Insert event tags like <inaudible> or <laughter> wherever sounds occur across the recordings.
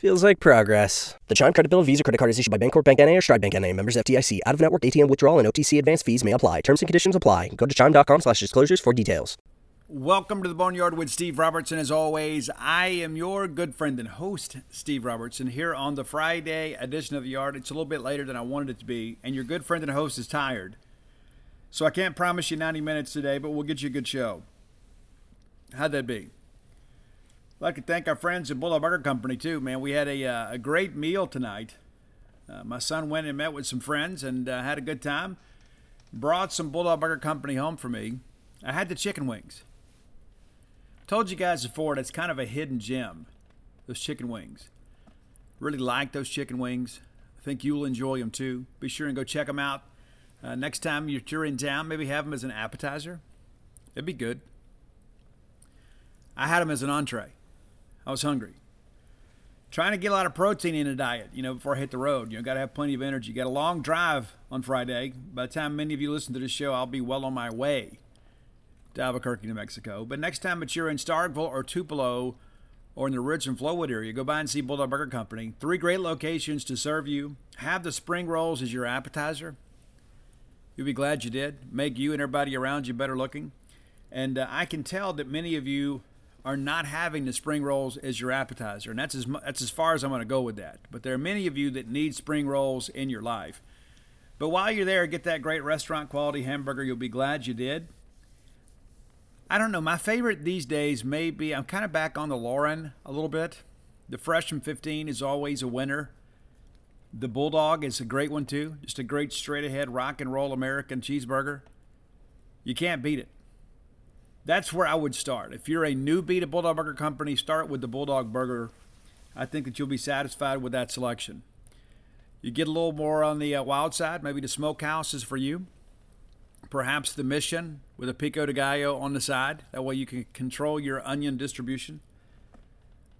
Feels like progress. The Chime Credit Builder Visa credit card is issued by Bancorp Bank NA or Stride Bank NA. Members FDIC. Out of network ATM withdrawal and OTC advance fees may apply. Terms and conditions apply. Go to chime.com slash disclosures for details. Welcome to the Boneyard with Steve Robertson. As always, I am your good friend and host, Steve Robertson, here on the Friday edition of the Yard. It's a little bit later than I wanted it to be, and your good friend and host is tired. So I can't promise you 90 minutes today, but we'll get you a good show. How'd that be? I'd like to thank our friends at Bulldog Burger Company too, man. We had a, uh, a great meal tonight. Uh, my son went and met with some friends and uh, had a good time. Brought some Bulldog Burger Company home for me. I had the chicken wings. Told you guys before, that's kind of a hidden gem. Those chicken wings. Really like those chicken wings. I think you'll enjoy them too. Be sure and go check them out. Uh, next time you're in town, maybe have them as an appetizer. It'd be good. I had them as an entree. I was hungry. Trying to get a lot of protein in the diet, you know, before I hit the road. You know, got to have plenty of energy. Got a long drive on Friday. By the time many of you listen to this show, I'll be well on my way to Albuquerque, New Mexico. But next time that you're in Starkville or Tupelo or in the Ridge and Flowwood area, go by and see Bulldog Burger Company. Three great locations to serve you. Have the spring rolls as your appetizer. You'll be glad you did. Make you and everybody around you better looking. And uh, I can tell that many of you are not having the spring rolls as your appetizer, and that's as that's as far as I'm going to go with that. But there are many of you that need spring rolls in your life. But while you're there, get that great restaurant quality hamburger. You'll be glad you did. I don't know. My favorite these days may be I'm kind of back on the Lauren a little bit. The Freshman 15 is always a winner. The Bulldog is a great one too. Just a great straight ahead rock and roll American cheeseburger. You can't beat it. That's where I would start. If you're a newbie to Bulldog Burger Company, start with the Bulldog Burger. I think that you'll be satisfied with that selection. You get a little more on the uh, wild side. Maybe the smokehouse is for you. Perhaps the mission with a pico de gallo on the side. That way you can control your onion distribution.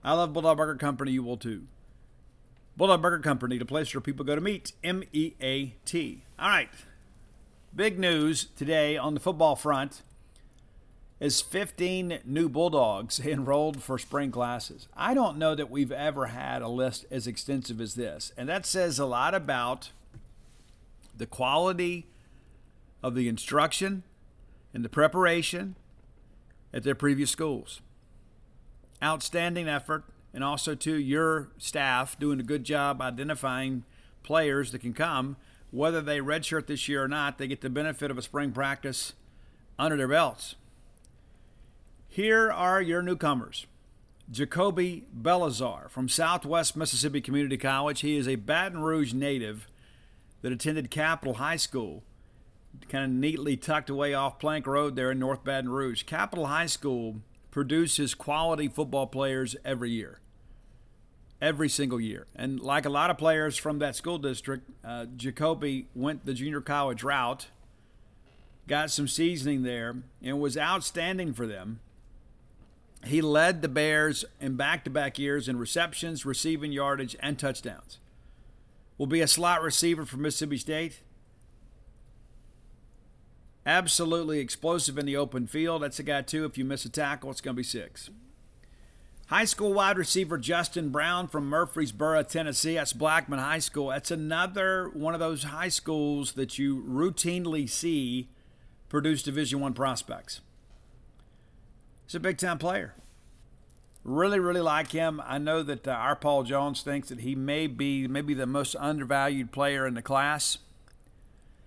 I love Bulldog Burger Company. You will too. Bulldog Burger Company, the place where people go to meet. M E A T. All right. Big news today on the football front is 15 new Bulldogs <laughs> enrolled for spring classes. I don't know that we've ever had a list as extensive as this. And that says a lot about the quality of the instruction and the preparation at their previous schools. Outstanding effort, and also to your staff doing a good job identifying players that can come. Whether they redshirt this year or not, they get the benefit of a spring practice under their belts. Here are your newcomers. Jacoby Belazar from Southwest Mississippi Community College. He is a Baton Rouge native that attended Capital High School, kind of neatly tucked away off Plank Road there in North Baton Rouge. Capital High School produces quality football players every year. Every single year. And like a lot of players from that school district, uh, Jacoby went the junior college route, got some seasoning there, and was outstanding for them he led the Bears in back to back years in receptions, receiving yardage, and touchdowns. Will be a slot receiver for Mississippi State. Absolutely explosive in the open field. That's a guy, too. If you miss a tackle, it's going to be six. High school wide receiver Justin Brown from Murfreesboro, Tennessee. That's Blackman High School. That's another one of those high schools that you routinely see produce Division One prospects. He's a big time player. Really, really like him. I know that uh, our Paul Jones thinks that he may be maybe the most undervalued player in the class.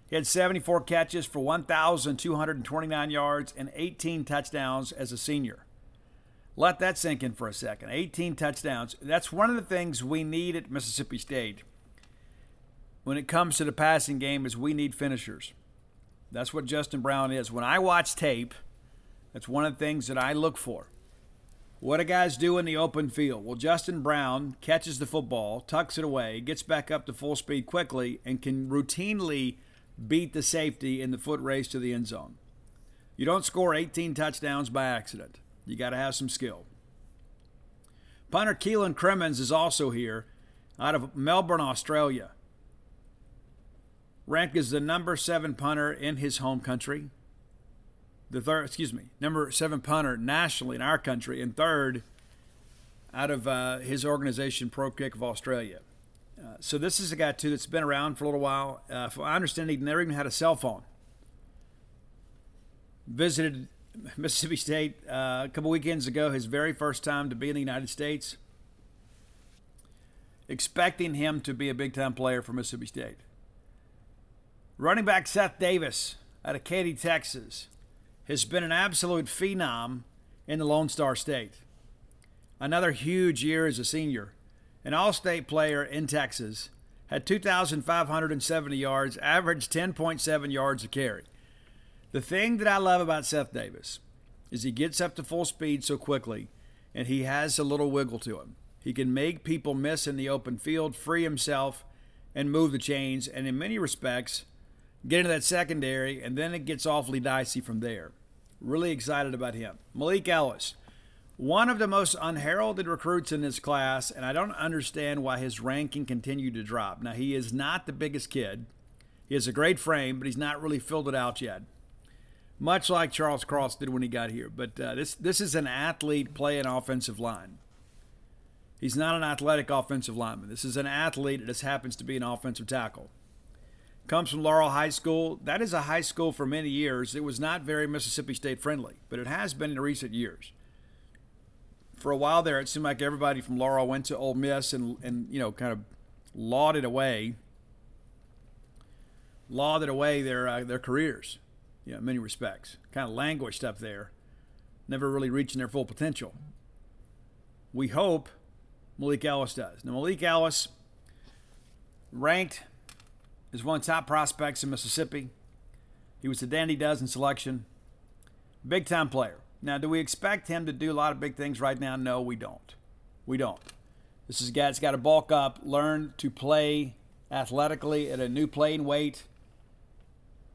He had 74 catches for 1,229 yards and 18 touchdowns as a senior. Let that sink in for a second. 18 touchdowns. That's one of the things we need at Mississippi State when it comes to the passing game is we need finishers. That's what Justin Brown is. When I watch tape – That's one of the things that I look for. What do guys do in the open field? Well, Justin Brown catches the football, tucks it away, gets back up to full speed quickly, and can routinely beat the safety in the foot race to the end zone. You don't score 18 touchdowns by accident. You got to have some skill. Punter Keelan Crimmins is also here out of Melbourne, Australia. Ranked as the number seven punter in his home country. The third, excuse me, number seven punter nationally in our country, and third out of uh, his organization, Pro Kick of Australia. Uh, so this is a guy too that's been around for a little while. Uh, from I understand, he never even had a cell phone. Visited <laughs> Mississippi State uh, a couple weekends ago, his very first time to be in the United States. Expecting him to be a big time player for Mississippi State. Running back Seth Davis out of Katy, Texas, has been an absolute phenom in the Lone Star State. Another huge year as a senior an all state player in Texas, had 2,570 yards, averaged 10.7 yards a carry. The thing that I love about Seth Davis is he gets up to full speed so quickly and he has a little wiggle to him. He can make people miss in the open field, free himself, and move the chains, and in many respects, get into that secondary, and then it gets awfully dicey from there. Really excited about him. Malik Ellis one of the most unheralded recruits in this class, and I don't understand why his ranking continued to drop. Now, he is not the biggest kid. He has a great frame, but he's not really filled it out yet. Much like Charles Cross did when he got here. But uh, this, this is an athlete playing offensive line. He's not an athletic offensive lineman. This is an athlete that just happens to be an offensive tackle. Comes from Laurel High School. That is a high school for many years. It was not very Mississippi State friendly, but it has been in recent years for a while there, it seemed like everybody from Laurel went to Ole Miss and, and you know, kind of lauded away, lauded away their uh, their careers, you know, in many respects. Kind of languished up there, never really reaching their full potential. We hope Malik Ellis does. Now, Malik Ellis, ranked as one of the top prospects in Mississippi. He was a Dandy Dozen selection. Big time player. Now, do we expect him to do a lot of big things right now? No, we don't. We don't. This is a guy that's got to bulk up, learn to play athletically at a new playing weight.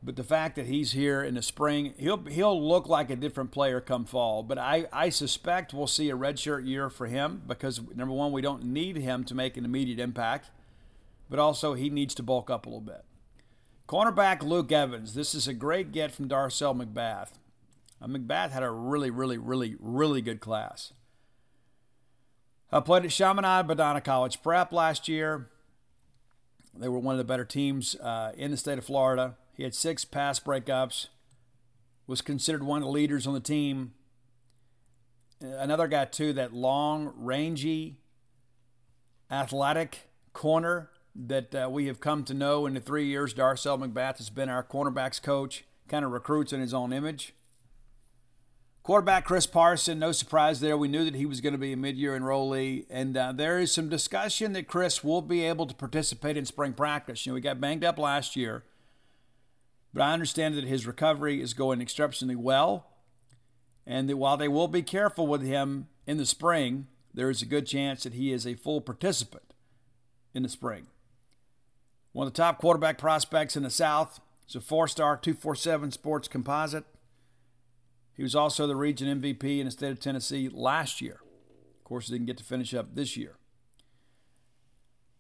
But the fact that he's here in the spring, he'll he'll look like a different player come fall. But I, I suspect we'll see a redshirt year for him because number one, we don't need him to make an immediate impact, but also he needs to bulk up a little bit. Cornerback Luke Evans. This is a great get from Darcel McBath. Uh, McBath had a really, really, really, really good class. I played at Chaminade Madonna College Prep last year. They were one of the better teams uh, in the state of Florida. He had six pass breakups, was considered one of the leaders on the team. Another guy, too, that long, rangy, athletic corner that uh, we have come to know in the three years Darcel McBath has been our cornerbacks coach, kind of recruits in his own image. Quarterback Chris Parson, no surprise there. We knew that he was going to be a mid year enrollee. And uh, there is some discussion that Chris will be able to participate in spring practice. You know, he got banged up last year, but I understand that his recovery is going exceptionally well. And that while they will be careful with him in the spring, there is a good chance that he is a full participant in the spring. One of the top quarterback prospects in the South. He's a four star 247 sports composite. He was also the region MVP in the state of Tennessee last year. Of course, he didn't get to finish up this year.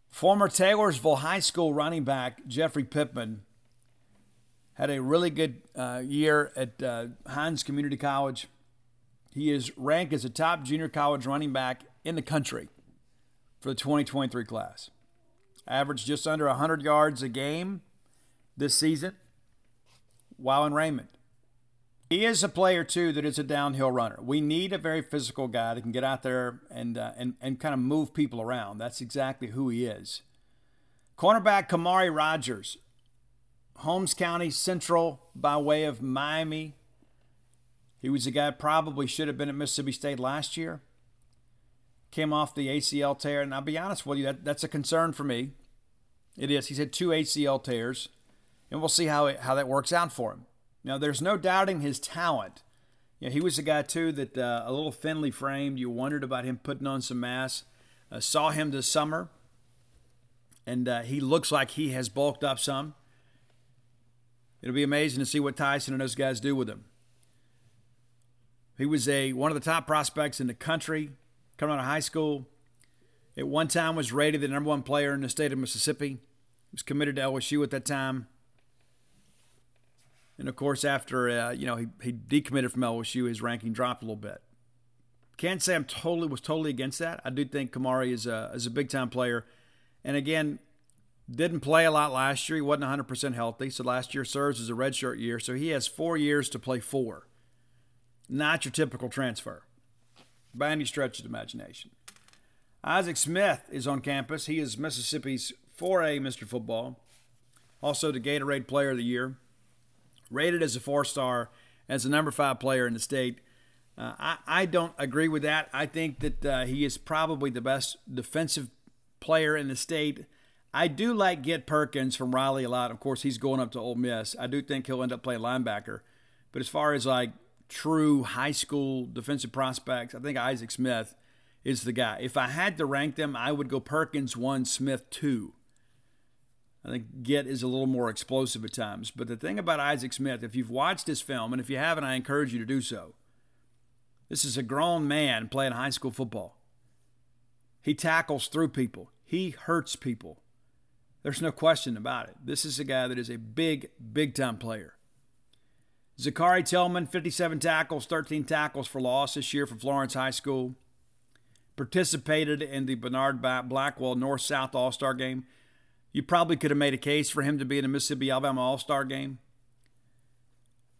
Former Taylorsville High School running back Jeffrey Pittman had a really good uh, year at uh, Community College. He is ranked as a top junior college running back in the country for the 2023 class. Averaged just under 100 yards a game this season while in Raymond. He is a player too that is a downhill runner. We need a very physical guy that can get out there and uh, and and kind of move people around. That's exactly who he is. Cornerback Kamari Rogers, Holmes County Central by way of Miami. He was a guy probably should have been at Mississippi State last year. Came off the ACL tear, and I'll be honest with you, that, that's a concern for me. It is. He's had two ACL tears, and we'll see how it, how that works out for him. Now, there's no doubting his talent. Yeah, he was a guy too that uh, a little thinly framed. You wondered about him putting on some mass. Uh, saw him this summer, and uh, he looks like he has bulked up some. It'll be amazing to see what Tyson and those guys do with him. He was a one of the top prospects in the country coming out of high school. At one time was rated the number one player in the state of Mississippi. He was committed to LSU at that time. And of course, after uh, you know he, he decommitted from LSU, his ranking dropped a little bit. Can't say I'm totally was totally against that. I do think Kamari is a is a big time player, and again, didn't play a lot last year. He wasn't 100 percent healthy, so last year serves as a redshirt year. So he has four years to play four. Not your typical transfer, by any stretch of the imagination. Isaac Smith is on campus. He is Mississippi's 4A Mr. Football, also the Gatorade Player of the Year rated as a four star, as the number five player in the state. Uh, I, I don't agree with that. I think that uh, he is probably the best defensive player in the state. I do like Get Perkins from Raleigh a lot. Of course, he's going up to Ole Miss. I do think he'll end up playing linebacker. But as far as like true high school defensive prospects, I think Isaac Smith is the guy. If I had to rank them, I would go Perkins one, Smith two. I think Get is a little more explosive at times. But the thing about Isaac Smith, if you've watched his film, and if you haven't, I encourage you to do so. This is a grown man playing high school football. He tackles through people, he hurts people. There's no question about it. This is a guy that is a big, big time player. Zachary Tillman, 57 tackles, 13 tackles for loss this year for Florence High School. Participated in the Bernard Blackwell North South All Star game. You probably could have made a case for him to be in a Mississippi Alabama All Star game.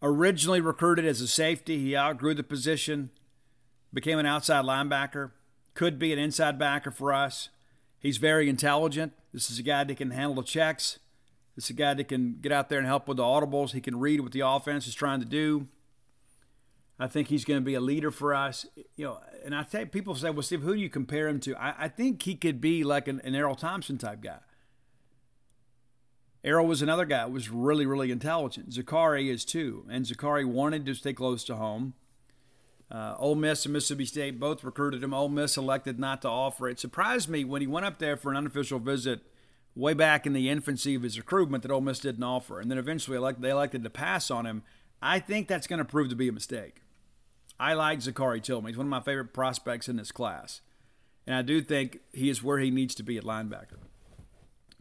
Originally recruited as a safety, he outgrew the position, became an outside linebacker, could be an inside backer for us. He's very intelligent. This is a guy that can handle the checks. Is a guy that can get out there and help with the audibles. He can read what the offense is trying to do. I think he's going to be a leader for us. You know, and I think people say, "Well, Steve, who do you compare him to?" I, I think he could be like an, an Erroll Thompson type guy. Erroll was another guy was really, really intelligent. Zakari is too. And Zakari wanted to stay close to home. Uh, Ole Miss and Mississippi State both recruited him. Ole Miss elected not to offer it. Surprised me when he went up there for an unofficial visit way back in the infancy of his recruitment that Ole Miss didn't offer. And then eventually elect, they elected to pass on him. I think that's going to prove to be a mistake. I like Zachary Tillman. He's one of my favorite prospects in this class. And I do think he is where he needs to be at linebacker.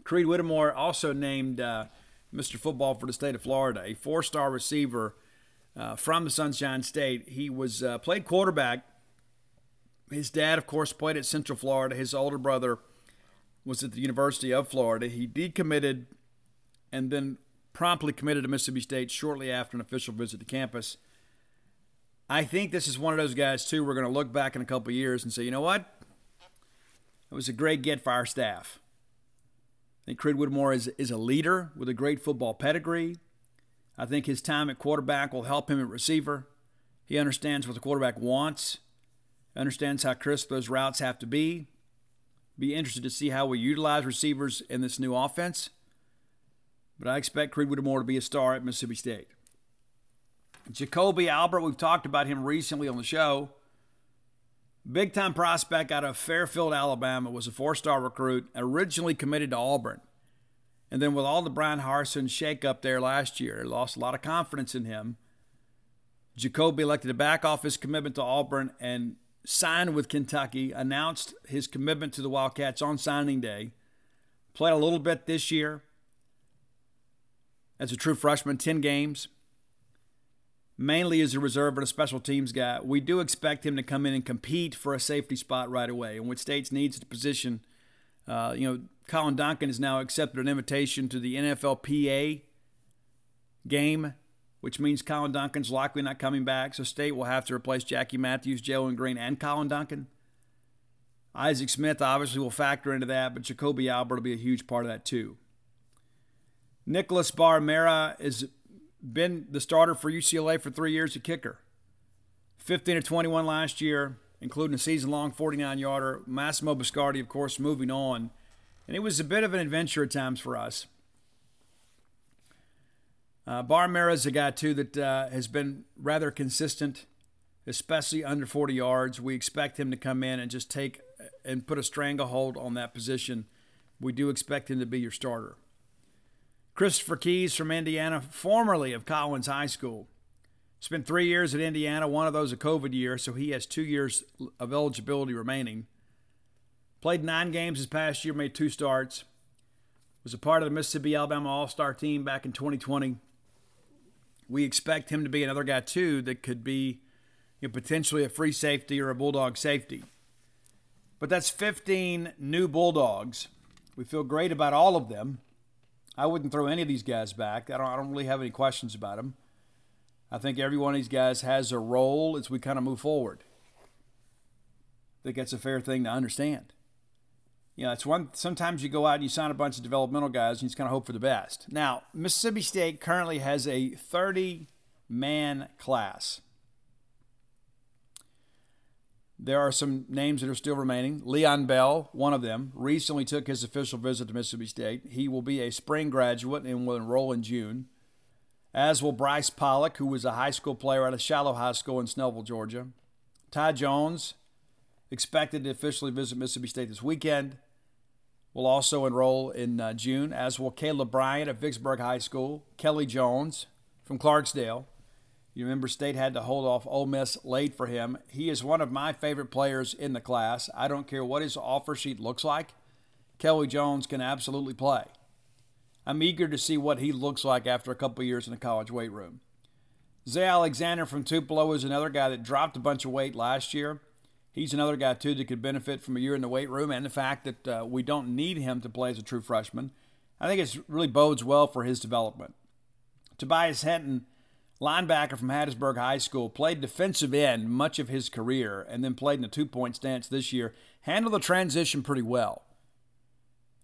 Creed Whittemore, also named uh, Mr. Football for the state of Florida, a four-star receiver uh, from the Sunshine State. He was uh, played quarterback. His dad, of course, played at Central Florida. His older brother was at the University of Florida. He decommitted and then promptly committed to Mississippi State shortly after an official visit to campus. I think this is one of those guys too. We're going to look back in a couple years and say, you know what? It was a great get for our staff I think Creed Whittemore is, is a leader with a great football pedigree. I think his time at quarterback will help him at receiver. He understands what the quarterback wants, understands how crisp those routes have to be. Be interested to see how we utilize receivers in this new offense. But I expect Creed Whittemore to be a star at Mississippi State. Jacoby Albert, we've talked about him recently on the show. Big time prospect out of Fairfield, Alabama, was a four star recruit, originally committed to Auburn. And then with all the Bryan Harsin shakeup there last year, lost a lot of confidence in him. Jacoby elected to back off his commitment to Auburn and signed with Kentucky, announced his commitment to the Wildcats on signing day. Played a little bit this year as a true freshman, 10 games mainly as a reserve and a special teams guy. We do expect him to come in and compete for a safety spot right away. And what States needs the position, uh, you know, Colin Duncan has now accepted an invitation to the NFLPA game, which means Colin Duncan's likely not coming back. So State will have to replace Jackie Matthews, Jalen Green, and Colin Duncan. Isaac Smith obviously will factor into that, but Jacoby Albert will be a huge part of that too. Nicholas Barr-Mira has been the starter for UCLA for three years, a kicker. 15 to 21 last year, including a season long 49 yarder. Massimo Biscardi, of course, moving on. And it was a bit of an adventure at times for us. Uh, Barr-Mira is a guy, too, that uh, has been rather consistent especially under 40 yards. We expect him to come in and just take and put a stranglehold on that position. We do expect him to be your starter. Christopher Keys from Indiana, formerly of Collins High School. Spent three years at Indiana, one of those a COVID year, so he has two years of eligibility remaining. Played nine games this past year, made two starts. Was a part of the Mississippi Alabama All Star team back in 2020. We expect him to be another guy, too, that could be you know, potentially a free safety or a Bulldog safety. But that's 15 new Bulldogs. We feel great about all of them. I wouldn't throw any of these guys back. I don't, I don't really have any questions about them. I think every one of these guys has a role as we kind of move forward. I think that's a fair thing to understand. You know, it's one. Sometimes you go out and you sign a bunch of developmental guys and you just kind of hope for the best. Now, Mississippi State currently has a 30 man class. There are some names that are still remaining. Leon Bell, one of them, recently took his official visit to Mississippi State. He will be a spring graduate and will enroll in June, as will Bryce Pollock, who was a high school player at a Shiloh High School in Snellville, Georgia. Ty Jones, expected to officially visit Mississippi State this weekend, will also enroll in uh, June, as will Caleb Bryant at Vicksburg High School, Kelly Jones from Clarksdale, you remember State had to hold off Ole Miss late for him. He is one of my favorite players in the class. I don't care what his offer sheet looks like. Kelly Jones can absolutely play. I'm eager to see what he looks like after a couple years in the college weight room. Zay Alexander from Tupelo is another guy that dropped a bunch of weight last year. He's another guy, too, that could benefit from a year in the weight room and the fact that uh, we don't need him to play as a true freshman. I think it really bodes well for his development. Tobias Henton, linebacker from Hattiesburg High School, played defensive end much of his career, and then played in a two point stance this year. Handled the transition pretty well.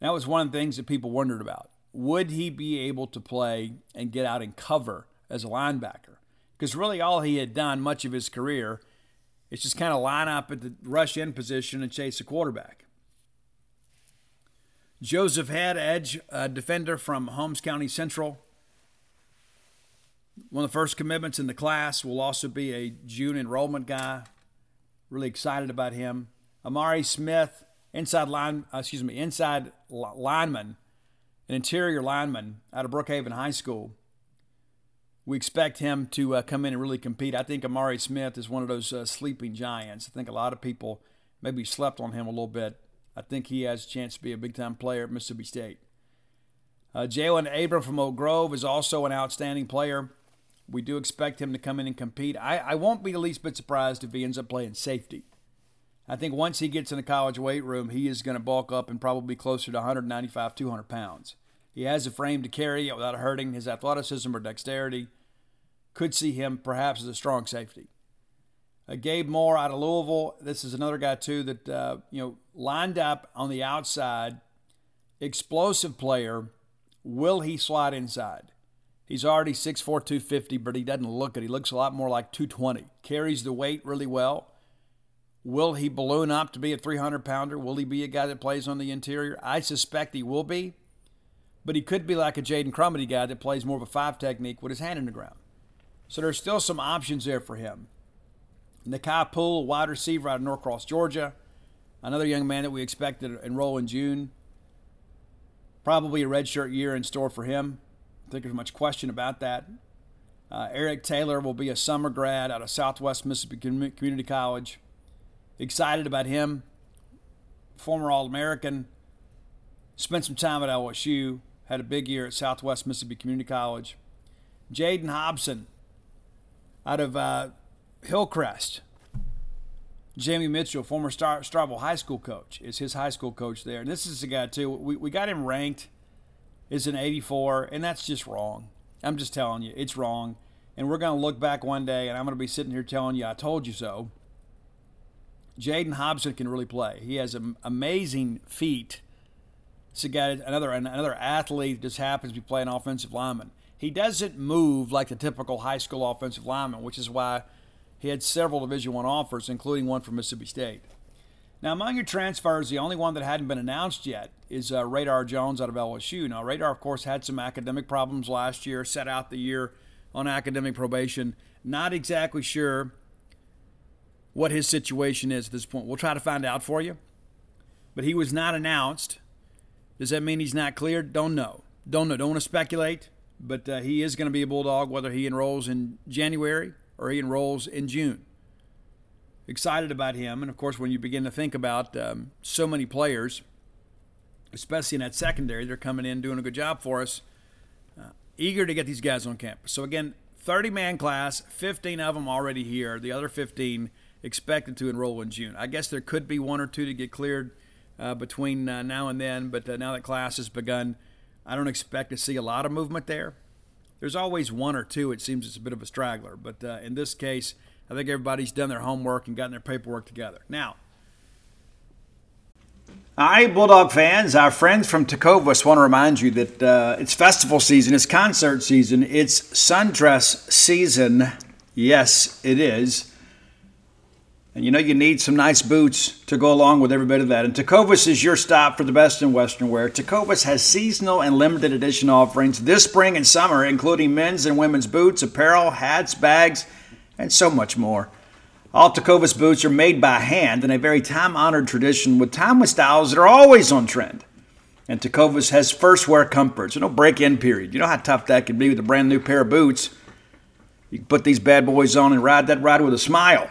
That was one of the things that people wondered about. Would he be able to play and get out and cover as a linebacker? Because really, all he had done much of his career is just kind of line up at the rush in position and chase the quarterback. Joseph Head, edge uh, defender from Holmes County Central, one of the first commitments in the class will also be a June enrollment guy. Really excited about him. Amari Smith, inside line, uh, excuse me, inside lineman, an interior lineman out of Brookhaven High School. We expect him to uh, come in and really compete. I think Amari Smith is one of those uh, sleeping giants. I think a lot of people maybe slept on him a little bit. I think he has a chance to be a big time player at Mississippi State. Uh, Jalen Abram from Oak Grove is also an outstanding player. We do expect him to come in and compete. I, I won't be the least bit surprised if he ends up playing safety. I think once he gets in the college weight room, he is going to bulk up and probably closer to 195, 200 pounds. He has a frame to carry it without hurting his athleticism or dexterity. Could see him perhaps as a strong safety. Uh, Gabe Moore out of Louisville. This is another guy too that uh, you know lined up on the outside, explosive player. Will he slide inside? He's already 6'4, 250, but he doesn't look it. He looks a lot more like 220. Carries the weight really well. Will he balloon up to be a 300 pounder? Will he be a guy that plays on the interior? I suspect he will be, but he could be like a Jaden Crumedy guy that plays more of a five technique with his hand in the ground. So there's still some options there for him. Nakai Poole, wide receiver out of Norcross, Georgia. Another young man that we expect to enroll in June. Probably a redshirt year in store for him I think there's much question about that. Uh, Eric Taylor will be a summer grad out of Southwest Mississippi Community College. Excited about him. Former All American. Spent some time at LSU. Had a big year at Southwest Mississippi Community College. Jaden Hobson out of uh, Hillcrest. Jamie Mitchell, former Star- Starkville High School coach, is his high school coach there. And this is a guy, too. We, we got him ranked is an 84, and that's just wrong. I'm just telling you, it's wrong. And we're going to look back one day, and I'm going to be sitting here telling you, I told you so. Jaden Hobson can really play. He has amazing feet. A guy, another another athlete just happens to be playing offensive lineman. He doesn't move like the typical high school offensive lineman, which is why he had several Division One offers, including one from Mississippi State. Now, among your transfers, the only one that hadn't been announced yet is uh, Radar Jones out of LSU. Now, Radar, of course, had some academic problems last year, set out the year on academic probation. Not exactly sure what his situation is at this point. We'll try to find out for you. But he was not announced. Does that mean he's not cleared? Don't know. Don't know. Don't want to speculate. But uh, he is going to be a Bulldog whether he enrolls in January or he enrolls in June. Excited about him. And of course, when you begin to think about um, so many players, especially in that secondary, they're coming in doing a good job for us. Uh, eager to get these guys on campus. So, again, 30 man class, 15 of them already here. The other 15 expected to enroll in June. I guess there could be one or two to get cleared uh, between uh, now and then, but uh, now that class has begun, I don't expect to see a lot of movement there. There's always one or two. It seems it's a bit of a straggler, but uh, in this case, I think everybody's done their homework and gotten their paperwork together. Now, right, Bulldog fans, our friends from Tecovas want to remind you that uh, it's festival season, it's concert season, it's sundress season. Yes, it is. And you know you need some nice boots to go along with every bit of that. And Tecovas is your stop for the best in Western wear. Tecovas has seasonal and limited edition offerings this spring and summer, including men's and women's boots, apparel, hats, bags, and so much more. All Tecovas boots are made by hand in a very time honored tradition with timeless styles that are always on trend. And Tecovas has first wear comfort, so no break in period. You know how tough that can be with a brand new pair of boots. You can put these bad boys on and ride that ride with a smile.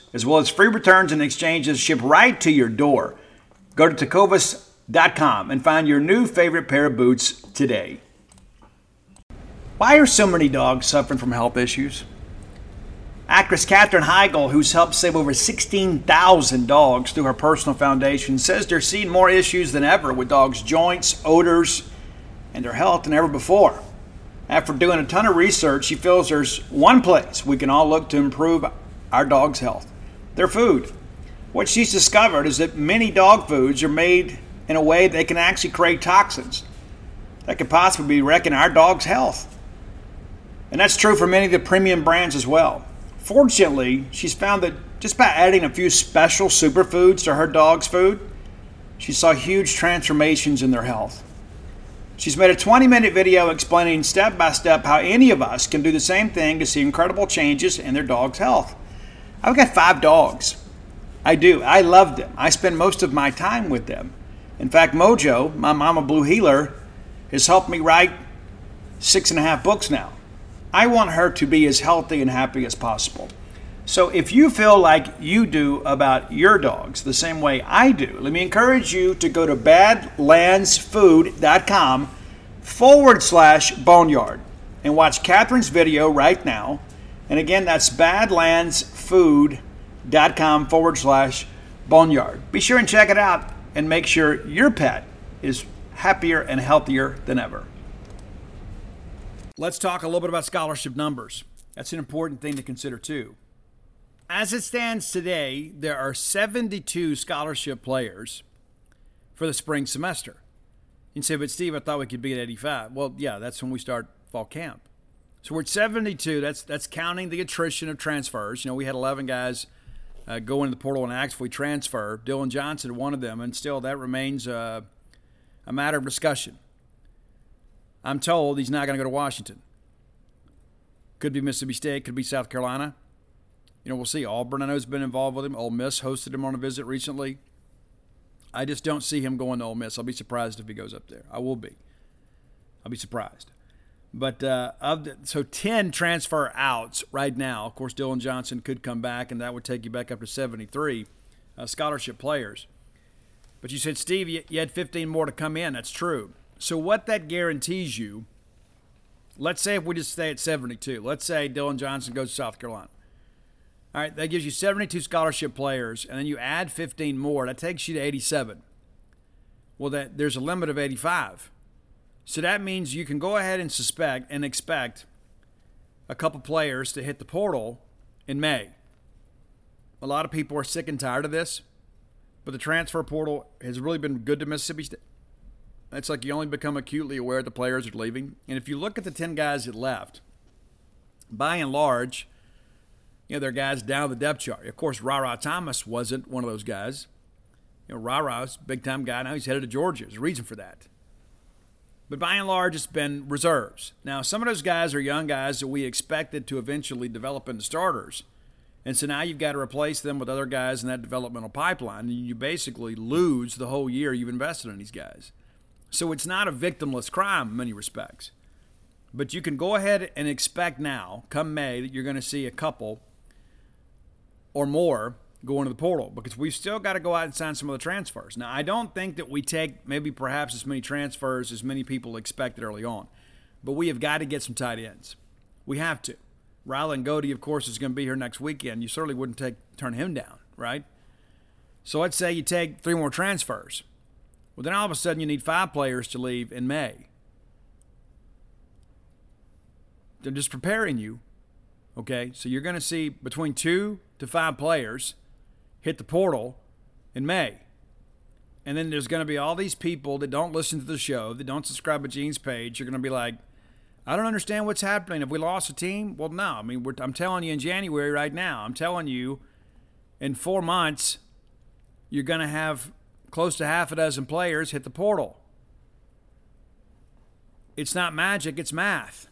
as well as free returns and exchanges shipped right to your door. Go to tecovas.com and find your new favorite pair of boots today. Why are so many dogs suffering from health issues? Actress Katherine Heigl, who's helped save over 16,000 dogs through her personal foundation, says they're seeing more issues than ever with dogs' joints, odors, and their health than ever before. After doing a ton of research, she feels there's one place we can all look to improve our dog's health their food. What she's discovered is that many dog foods are made in a way they can actually create toxins that could possibly be wrecking our dog's health. And that's true for many of the premium brands as well. Fortunately, she's found that just by adding a few special superfoods to her dog's food, she saw huge transformations in their health. She's made a 20 minute video explaining step by step how any of us can do the same thing to see incredible changes in their dog's health. I've got five dogs. I do. I love them. I spend most of my time with them. In fact, Mojo, my mama blue heeler, has helped me write six and a half books now. I want her to be as healthy and happy as possible. So if you feel like you do about your dogs the same way I do, let me encourage you to go to badlandsfood.com forward slash boneyard and watch Katherine's video right now and again, that's badlandsfood.com forward slash boneyard. Be sure and check it out and make sure your pet is happier and healthier than ever. Let's talk a little bit about scholarship numbers. That's an important thing to consider too. As it stands today, there are 72 scholarship players for the spring semester. You say, but Steve, I thought we could be at 85. Well, yeah, that's when we start fall camp. So we're at 72. That's that's counting the attrition of transfers. You know, we had 11 guys uh, go into the portal and actively transfer. Dylan Johnson, one of them, and still that remains uh, a matter of discussion. I'm told he's not going to go to Washington. Could be Mississippi State, could be South Carolina. You know, we'll see. Auburn, I know, has been involved with him. Ole Miss hosted him on a visit recently. I just don't see him going to Ole Miss. I'll be surprised if he goes up there. I will be. I'll be surprised. But uh, of the, so 10 transfer outs right now. Of course, Dylan Johnson could come back, and that would take you back up to 73 uh, scholarship players. But you said, Steve, you, you had 15 more to come in. That's true. So what that guarantees you, let's say if we just stay at 72, let's say Dylan Johnson goes to South Carolina. All right, that gives you 72 scholarship players, and then you add 15 more. That takes you to 87. Well, that there's a limit of 85. So that means you can go ahead and suspect and expect a couple players to hit the portal in May. a lot of people are sick and tired of this, but the transfer portal has really been good to Mississippi State. It's like you only become acutely aware the players are leaving. And if you look at the 10 guys that left, by and large, you know, they're guys down the depth chart. Of course, Rara Thomas wasn't one of those guys. You know, Rara's big time guy now. He's headed to Georgia. There's a reason for that. But by and large, it's been reserves. Now, some of those guys are young guys that we expected to eventually develop into starters. And so now you've got to replace them with other guys in that developmental pipeline. And you basically lose the whole year you've invested in these guys. So it's not a victimless crime in many respects. But you can go ahead and expect now, come May, that you're going to see a couple or more go into the portal because we've still got to go out and sign some of the transfers. Now, I don't think that we take maybe perhaps as many transfers as many people expected early on, but we have got to get some tight ends. We have to. Rylan Goede, of course, is going to be here next weekend. You certainly wouldn't take turn him down, right? So let's say you take three more transfers. Well, then all of a sudden you need five players to leave in May. They're just preparing you. Okay, so you're going to see between two to five players hit the portal in May. And then there's going to be all these people that don't listen to the show, that don't subscribe to Gene's page. You're going to be like, I don't understand what's happening. Have we lost a team? Well, no. I mean, I'm telling you in January right now, I'm telling you in four months, you're going to have close to half a dozen players hit the portal. It's not magic, it's math.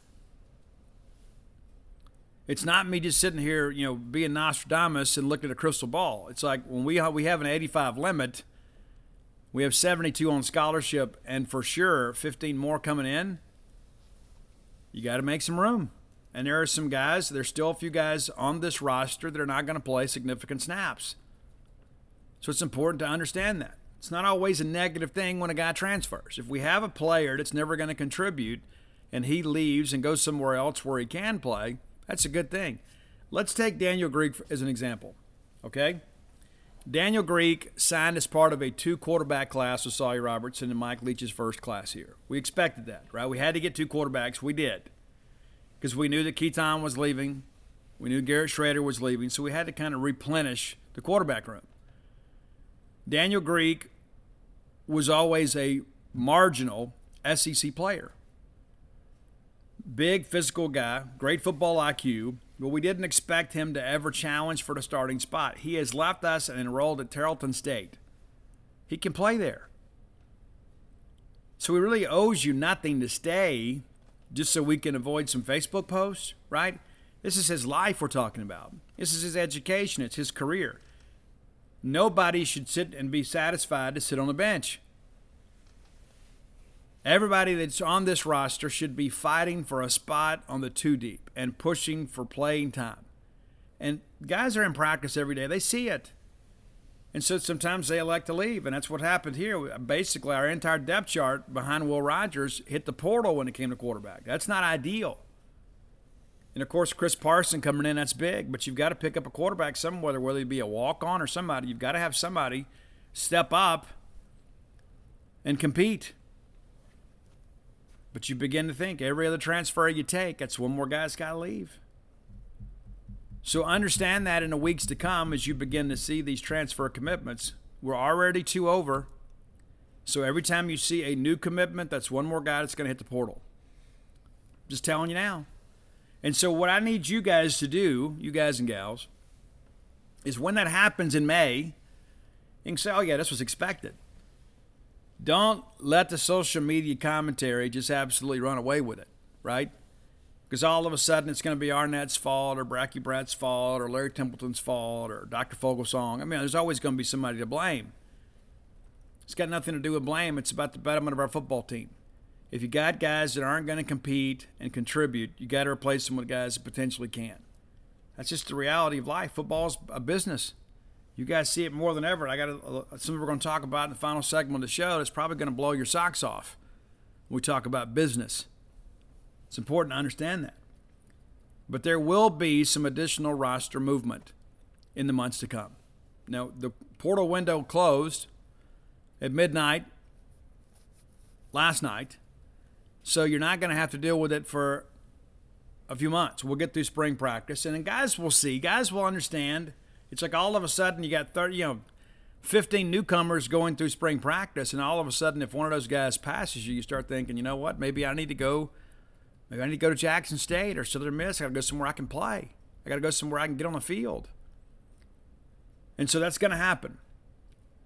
It's not me just sitting here, you know, being Nostradamus and looking at a crystal ball. It's like when we have, we have an 85 limit, we have 72 on scholarship, and for sure 15 more coming in. You got to make some room. And there are some guys, there's still a few guys on this roster that are not going to play significant snaps. So it's important to understand that. It's not always a negative thing when a guy transfers. If we have a player that's never going to contribute and he leaves and goes somewhere else where he can play, that's a good thing. Let's take Daniel Greek as an example. Okay? Daniel Greek signed as part of a two quarterback class with Sawyer Robertson and Mike Leach's first class here. We expected that, right? We had to get two quarterbacks. We did. Because we knew that Keaton was leaving. We knew Garrett Shrader was leaving. So we had to kind of replenish the quarterback room. Daniel Greek was always a marginal SEC player. Big physical guy, great football IQ, but we didn't expect him to ever challenge for the starting spot. He has left us and enrolled at Tarleton State. He can play there. So he really owes you nothing to stay just so we can avoid some Facebook posts, right? This is his life we're talking about. This is his education, it's his career. Nobody should sit and be satisfied to sit on the bench. Everybody that's on this roster should be fighting for a spot on the two deep and pushing for playing time. And guys are in practice every day, they see it. And so sometimes they elect to leave, and that's what happened here. Basically, our entire depth chart behind Will Rogers hit the portal when it came to quarterback. That's not ideal. And of course, Chris Parson coming in, that's big. But you've got to pick up a quarterback somewhere, whether it be a walk on or somebody. You've got to have somebody step up and compete. But you begin to think every other transfer you take, that's one more guy's got to leave. So understand that in the weeks to come as you begin to see these transfer commitments. We're already two over. So every time you see a new commitment, that's one more guy that's going to hit the portal. Just telling you now. And so, what I need you guys to do, you guys and gals, is when that happens in May, you can say, oh, yeah, this was expected. Don't let the social media commentary just absolutely run away with it, right? Because all of a sudden it's going to be Arnett's fault or Bracky Brad's fault or Larry Templeton's fault or Dr. Fogelsong. I mean, there's always going to be somebody to blame. It's got nothing to do with blame. It's about the betterment of our football team if you got guys that aren't going to compete and contribute, you got to replace them with guys that potentially can. That's just the reality of life. Football's a business. You guys see it more than ever. I got a, uh, something we're going to talk about in the final segment of the show that's probably going to blow your socks off when we talk about business. It's important to understand that. But there will be some additional roster movement in the months to come. Now, the portal window closed at midnight last night. So you're not going to have to deal with it for a few months. We'll get through spring practice, and then guys will see, guys will understand It's like all of a sudden you got 30, you know, 15 newcomers going through spring practice, and all of a sudden, if one of those guys passes you, you start thinking, you know what, maybe I need to go, maybe I need to go to Jackson State or Southern Miss. I got to go somewhere I can play. I got to go somewhere I can get on the field. And so that's going to happen.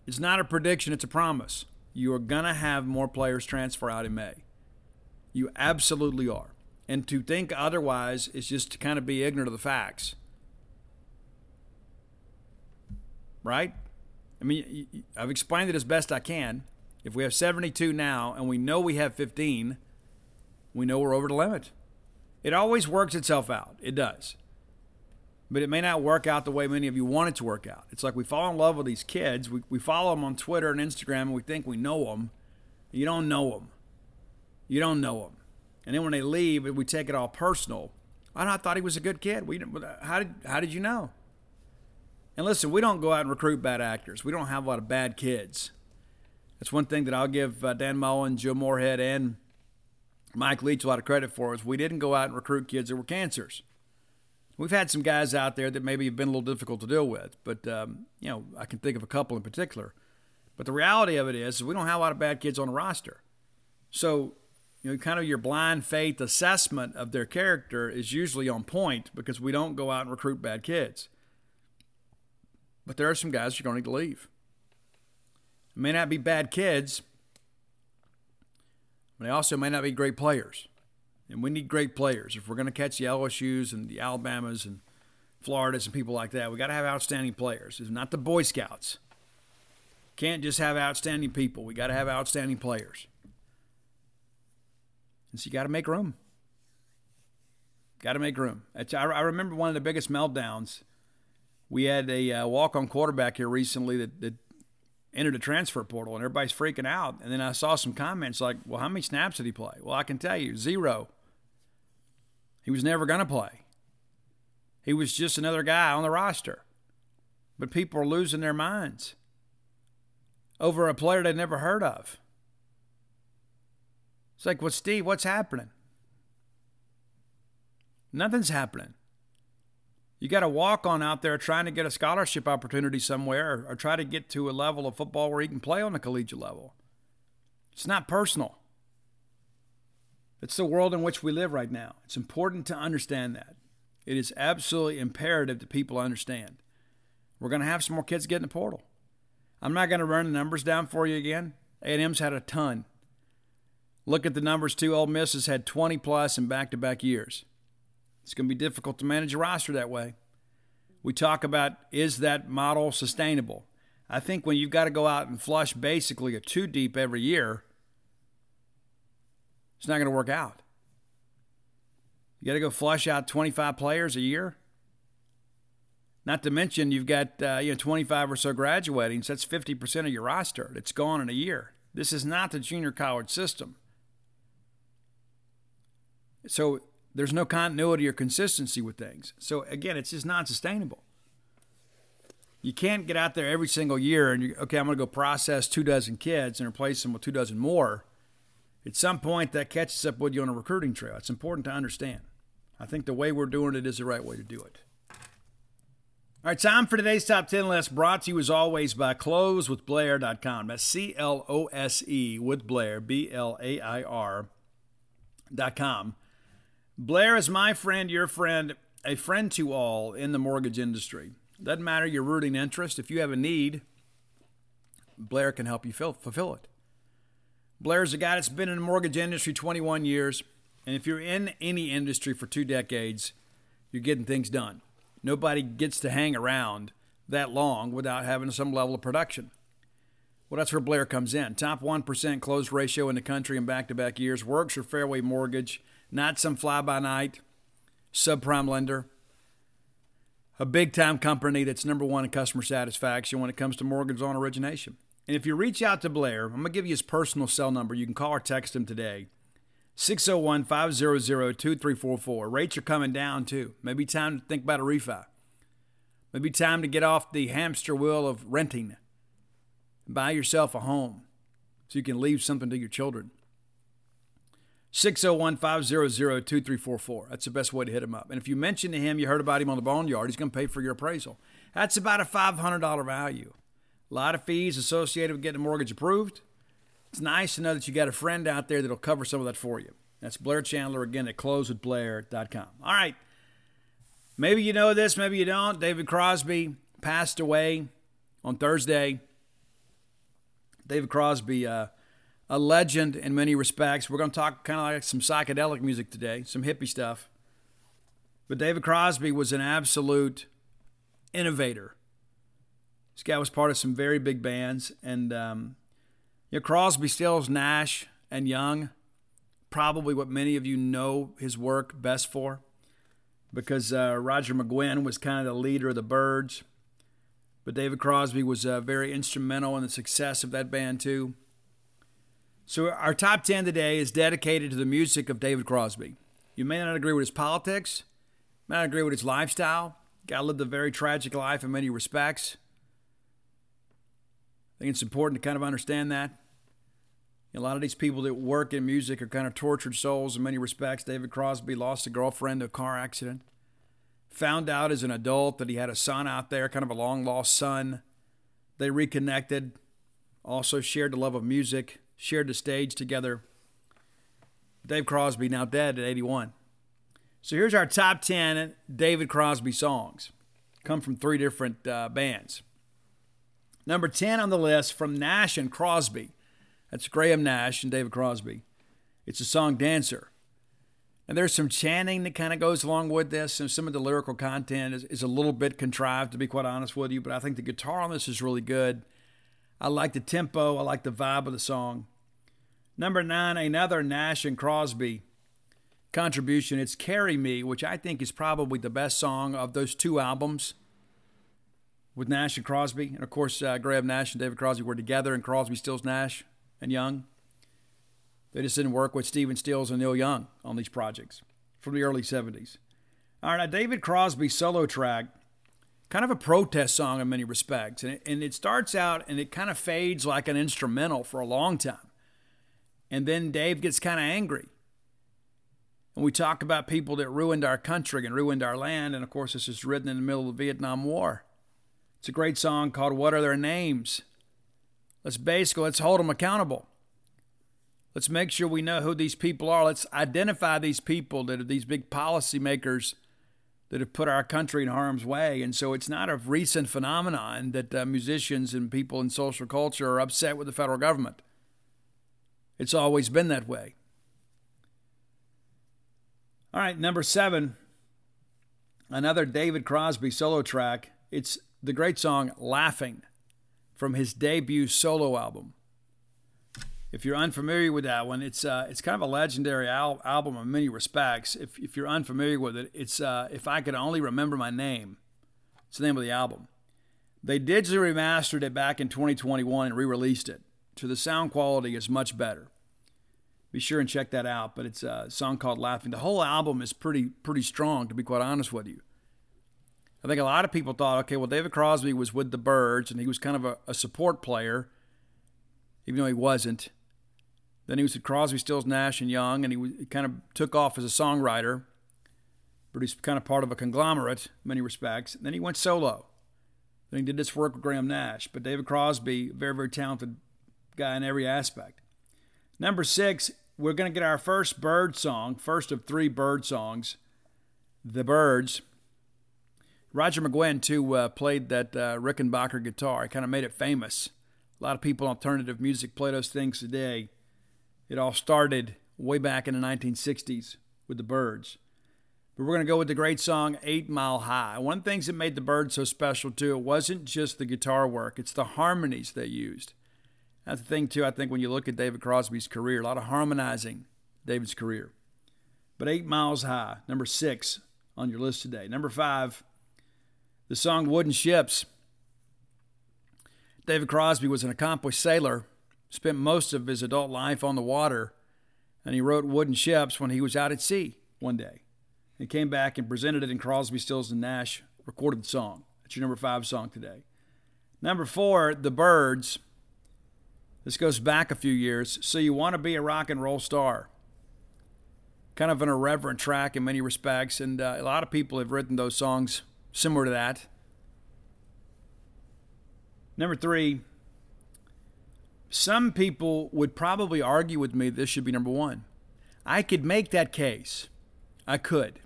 It's not a prediction, it's a promise. You are going to have more players transfer out in May. You absolutely are. And to think otherwise is just to kind of be ignorant of the facts. Right? I mean, I've explained it as best I can. If we have 72 now and we know we have 15, we know we're over the limit. It always works itself out. It does. But it may not work out the way many of you want it to work out. It's like we fall in love with these kids. We, we follow them on Twitter and Instagram and we think we know them. You don't know them. You don't know them. And then when they leave, we take it all personal. I thought he was a good kid. We, uh, how, did, how did you know? And listen, we don't go out and recruit bad actors. We don't have a lot of bad kids. That's one thing that I'll give uh, Dan Mullen, Joe Moorhead, and Mike Leach a lot of credit for is we didn't go out and recruit kids that were cancers. We've had some guys out there that maybe have been a little difficult to deal with, but um, you know I can think of a couple in particular. But the reality of it is, is we don't have a lot of bad kids on the roster. So you know, kind of your blind faith assessment of their character is usually on point because we don't go out and recruit bad kids. But there are some guys you're going to need to leave. It may not be bad kids, but they also may not be great players. And we need great players. If we're going to catch the LSUs and the Alabamas and Floridas and people like that, we got to have outstanding players. It's not the Boy Scouts. Can't just have outstanding people. We got to have outstanding players. And so you got to make room. Got to make room. I remember one of the biggest meltdowns we had a uh, walk-on quarterback here recently that, that entered a transfer portal, and everybody's freaking out. And then I saw some comments like, "Well, how many snaps did he play?" Well, I can tell you, zero. He was never going to play. He was just another guy on the roster. But people are losing their minds over a player they'd never heard of. It's like, well, Steve, what's happening? Nothing's happening. You got to walk on out there trying to get a scholarship opportunity somewhere or, or try to get to a level of football where you can play on the collegiate level. It's not personal. It's the world in which we live right now. It's important to understand that. It is absolutely imperative that people understand. We're going to have some more kids get in the portal. I'm not going to run the numbers down for you again. A&M's had a ton. Look at the numbers too. Ole Miss has had 20 plus in back-to-back years. It's going to be difficult to manage a roster that way. We talk about is that model sustainable? I think when you've got to go out and flush basically a two deep every year, it's not going to work out. You got to go flush out 25 players a year. Not to mention you've got uh, you know 25 or so graduating, so that's 50% of your roster that's gone in a year. This is not the junior college system. So there's no continuity or consistency with things. So again, it's just not sustainable. You can't get out there every single year and you okay, I'm going to go process two dozen kids and replace them with two dozen more. At some point, that catches up with you on a recruiting trail. It's important to understand. I think the way we're doing it is the right way to do it. All right, time for today's top 10 list brought to you as always by closewithblair.com. That's C L O S E with Blair, B L A I R.com. Blair is my friend, your friend, a friend to all in the mortgage industry. Doesn't matter your rooting interest. If you have a need, Blair can help you fulfill it. Blair is a guy that's been in the mortgage industry 21 years. And if you're in any industry for two decades, you're getting things done. Nobody gets to hang around that long without having some level of production. Well, that's where Blair comes in. Top 1% close ratio in the country in back to back years, works for Fairway Mortgage not some fly by night subprime lender. A big time company that's number one in customer satisfaction when it comes to mortgage loan origination. And if you reach out to Blair, I'm going to give you his personal cell number. You can call or text him today 601 500 2344. Rates are coming down too. Maybe time to think about a refi. Maybe time to get off the hamster wheel of renting. Buy yourself a home so you can leave something to your children. 601 500 2344. That's the best way to hit him up. And if you mention to him you heard about him on the Boneyard, he's going to pay for your appraisal. That's about a $500 value. A lot of fees associated with getting a mortgage approved. It's nice to know that you got a friend out there that'll cover some of that for you. That's Blair Chandler again at closewithblair.com. All right. Maybe you know this, maybe you don't. David Crosby passed away on Thursday. David Crosby, uh, a legend in many respects. We're going to talk kind of like some psychedelic music today, some hippie stuff. But David Crosby was an absolute innovator. This guy was part of some very big bands, and um, you know, Crosby, Stills, Nash, and Young, probably what many of you know his work best for, because uh, Roger McGuinn was kind of the leader of the Byrds, but David Crosby was uh, very instrumental in the success of that band too. So our top ten today is dedicated to the music of David Crosby. You may not agree with his politics, may not agree with his lifestyle. Guy lived a very tragic life in many respects. I think it's important to kind of understand that. A lot of these people that work in music are kind of tortured souls in many respects. David Crosby lost a girlfriend to a car accident. Found out as an adult that he had a son out there, kind of a long lost son. They reconnected, also shared the love of music, shared the stage together. Dave Crosby, now dead at 81. So here's our top 10 David Crosby songs. Come from three different uh, bands. Number 10 on the list from Nash and Crosby. That's Graham Nash and David Crosby. It's the song Dancer. And there's some chanting that kind of goes along with this, and some of the lyrical content is, is a little bit contrived, to be quite honest with you, but I think the guitar on this is really good. I like the tempo, I like the vibe of the song. Number nine, another Nash and Crosby contribution. It's Carry Me, which I think is probably the best song of those two albums with Nash and Crosby. And of course, uh, Graham Nash and David Crosby were together, and Crosby, Stills, Nash, and Young. They just didn't work with Stephen Stills and Neil Young on these projects from the early 70s. All right, now David Crosby's solo track, kind of a protest song in many respects. And it, and it starts out and it kind of fades like an instrumental for a long time. And then Dave gets kind of angry and we talk about people that ruined our country and ruined our land. And of course, this is written in the middle of the Vietnam War. It's a great song called What Are Their Names? Let's basically let's hold them accountable. Let's make sure we know who these people are. Let's identify these people that are these big policymakers that have put our country in harm's way. And so it's not a recent phenomenon that uh, musicians and people in social culture are upset with the federal government. It's always been that way. All right, number seven, another David Crosby solo track. It's the great song Laughing from his debut solo album. If you're unfamiliar with that one, it's uh, it's kind of a legendary al- album in many respects. If, if you're unfamiliar with it, it's uh, If I Could Only Remember My Name. It's the name of the album. They digitally remastered it back in 2021 and re released it. So the sound quality is much better be sure and check that out. But it's a song called Laughing. The whole album is pretty pretty strong, to be quite honest with you. I think a lot of people thought, okay, well, David Crosby was with the Byrds and he was kind of a, a support player, even though he wasn't. Then he was at Crosby, Stills, Nash, and Young, and he, he kind of took off as a songwriter, but he's kind of part of a conglomerate in many respects. And then he went solo. Then he did this work with Graham Nash. But David Crosby, very, very talented guy in every aspect. Number six, we're going to get our first bird song, first of three bird songs, The Byrds. Roger McGuinn, too, uh, played that uh, Rickenbacker guitar. He kind of made it famous. A lot of people in alternative music play those things today. It all started way back in the 1960s with the Byrds. But we're going to go with the great song Eight Mile High. One of the things that made the Byrds so special, too, it wasn't just the guitar work, it's the harmonies they used. That's the thing, too, I think, when you look at David Crosby's career, a lot of harmonizing David's career. But Eight Miles High, number six on your list today. Number five, the song Wooden Ships. David Crosby was an accomplished sailor, spent most of his adult life on the water, and he wrote Wooden Ships when he was out at sea one day. He came back and presented it in Crosby, Stills, and Nash, recorded song. That's your number five song today. Number four, The Byrds. This goes back a few years. So you want to be a rock and roll star. Kind of an irreverent track in many respects, and uh, a lot of people have written those songs similar to that. Number three, some people would probably argue with me this should be number one. I could make that case. I could.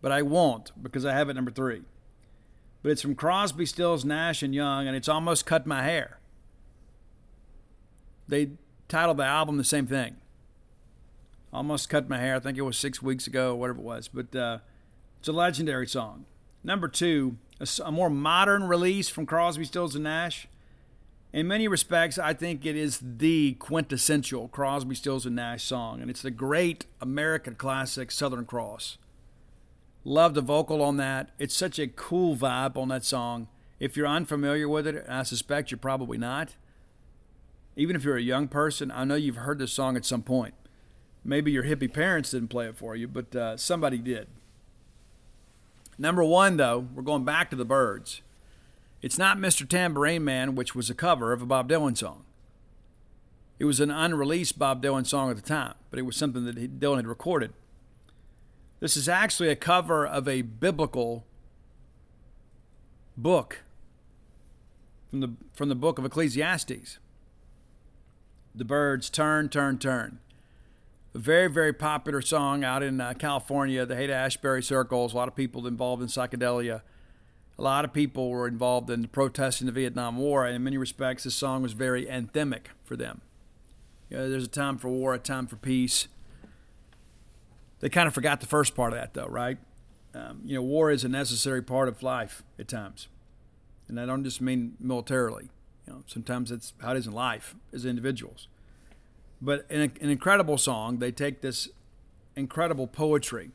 But I won't because I have it number three. But it's from Crosby, Stills, Nash, and Young, and it's almost cut my hair. They titled the album the same thing. Almost cut my hair. I think it was six weeks ago, whatever it was. But uh, it's a legendary song. Number two, a, a more modern release from Crosby, Stills, and Nash. In many respects, I think it is the quintessential Crosby, Stills, and Nash song, and it's the great American classic Southern Cross. Love the vocal on that. It's such a cool vibe on that song. If you're unfamiliar with it, I suspect you're probably not, even if you're a young person, I know you've heard this song at some point. Maybe your hippie parents didn't play it for you, but uh, somebody did. Number one, though, we're going back to the Byrds. It's not Mr. Tambourine Man, which was a cover of a Bob Dylan song. It was an unreleased Bob Dylan song at the time, but it was something that Dylan had recorded. This is actually a cover of a biblical book from the, from the book of Ecclesiastes. The Byrds Turn, Turn, Turn. A very, very popular song out in uh, California, the Haight Ashbury circles. A lot of people involved in psychedelia. A lot of people were involved in the protests in the Vietnam War, and in many respects, this song was very anthemic for them. You know, there's a time for war, a time for peace. They kind of forgot the first part of that, though, right? Um, you know, war is a necessary part of life at times. And I don't just mean militarily. You know, sometimes it's how it is in life as individuals. But in a, an incredible song, they take this incredible poetry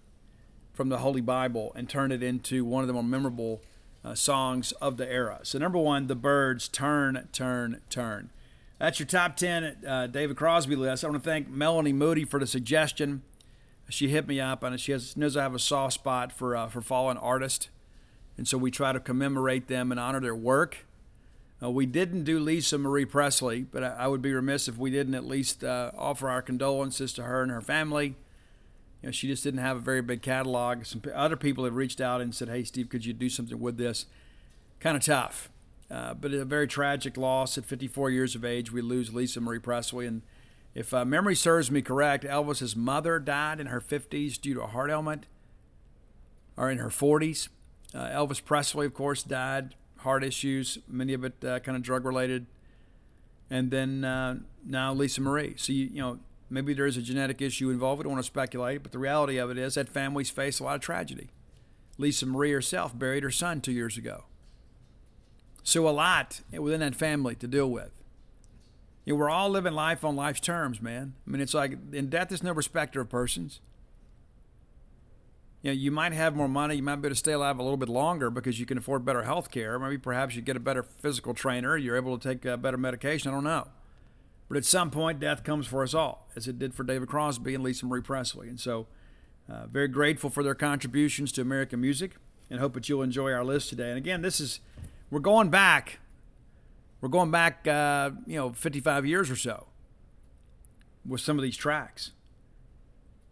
from the Holy Bible and turn it into one of the more memorable uh, songs of the era. So, number one, The Byrds, Turn, Turn, Turn. That's your top 10 uh, David Crosby list. I want to thank Melanie Moody for the suggestion. She hit me up, and she has, knows I have a soft spot for, uh, for fallen artists. And so we try to commemorate them and honor their work. Uh, we didn't do Lisa Marie Presley, but I, I, would be remiss if we didn't at least uh, offer our condolences to her and her family. You know, she just didn't have a very big catalog. Some other people have reached out and said, "Hey, Steve, could you do something with this?" Kind of tough, uh, but a very tragic loss. At 54 years of age, we lose Lisa Marie Presley, and if uh, memory serves me correct, Elvis's mother died in her 50s due to a heart ailment, or in her 40s. Uh, Elvis Presley, of course, died heart issues, many of it uh, kind of drug related. And then uh, now Lisa Marie. So, you, you know, maybe there is a genetic issue involved. We don't want to speculate, but the reality of it is that families face a lot of tragedy. Lisa Marie herself buried her son two years ago. So, a lot within that family to deal with. You know, we're all living life on life's terms, man. I mean, it's like, in death is no respecter of persons you know, you might have more money, you might be able to stay alive a little bit longer because you can afford better health care. Maybe perhaps you get a better physical trainer, you're able to take a better medication. I don't know. But at some point, death comes for us all, as it did for David Crosby and Lisa Marie Presley. And so, uh, very grateful for their contributions to American music and hope that you'll enjoy our list today. And again, this is, we're going back, we're going back, uh, you know, 55 years or so with some of these tracks.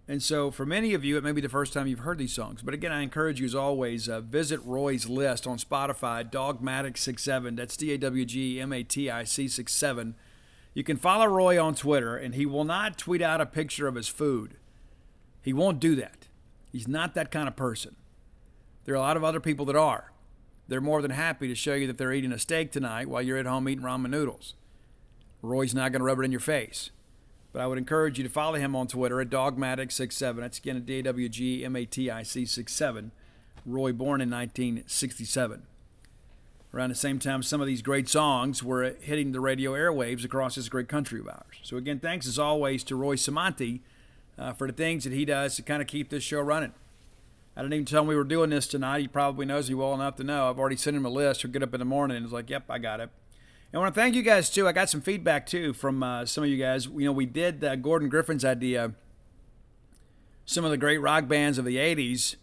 And so, for many of you, it may be the first time you've heard these songs. But again, I encourage you, as always, uh, visit Roy's list on Spotify, Dawgmatic67. That's D A W G M A T I C 67. You can follow Roy on Twitter, and he will not tweet out a picture of his food. He won't do that. He's not that kind of person. There are a lot of other people that are. They're more than happy to show you that they're eating a steak tonight while you're at home eating ramen noodles. Roy's not going to rub it in your face. But I would encourage you to follow him on Twitter at Dawgmatic67. That's again at D A W G M A T I C 67. Roy born in 1967. Around the same time, some of these great songs were hitting the radio airwaves across this great country of ours. So, again, thanks as always to Roy Samanti uh, for the things that he does to kind of keep this show running. I didn't even tell him we were doing this tonight. He probably knows me well enough to know. I've already sent him a list. He'll get up in the morning and he's like, yep, I got it. And I want to thank you guys too. I got some feedback too from uh, some of you guys. You know, we did uh, Gordon Griffin's idea. Some of the great rock bands of the '80s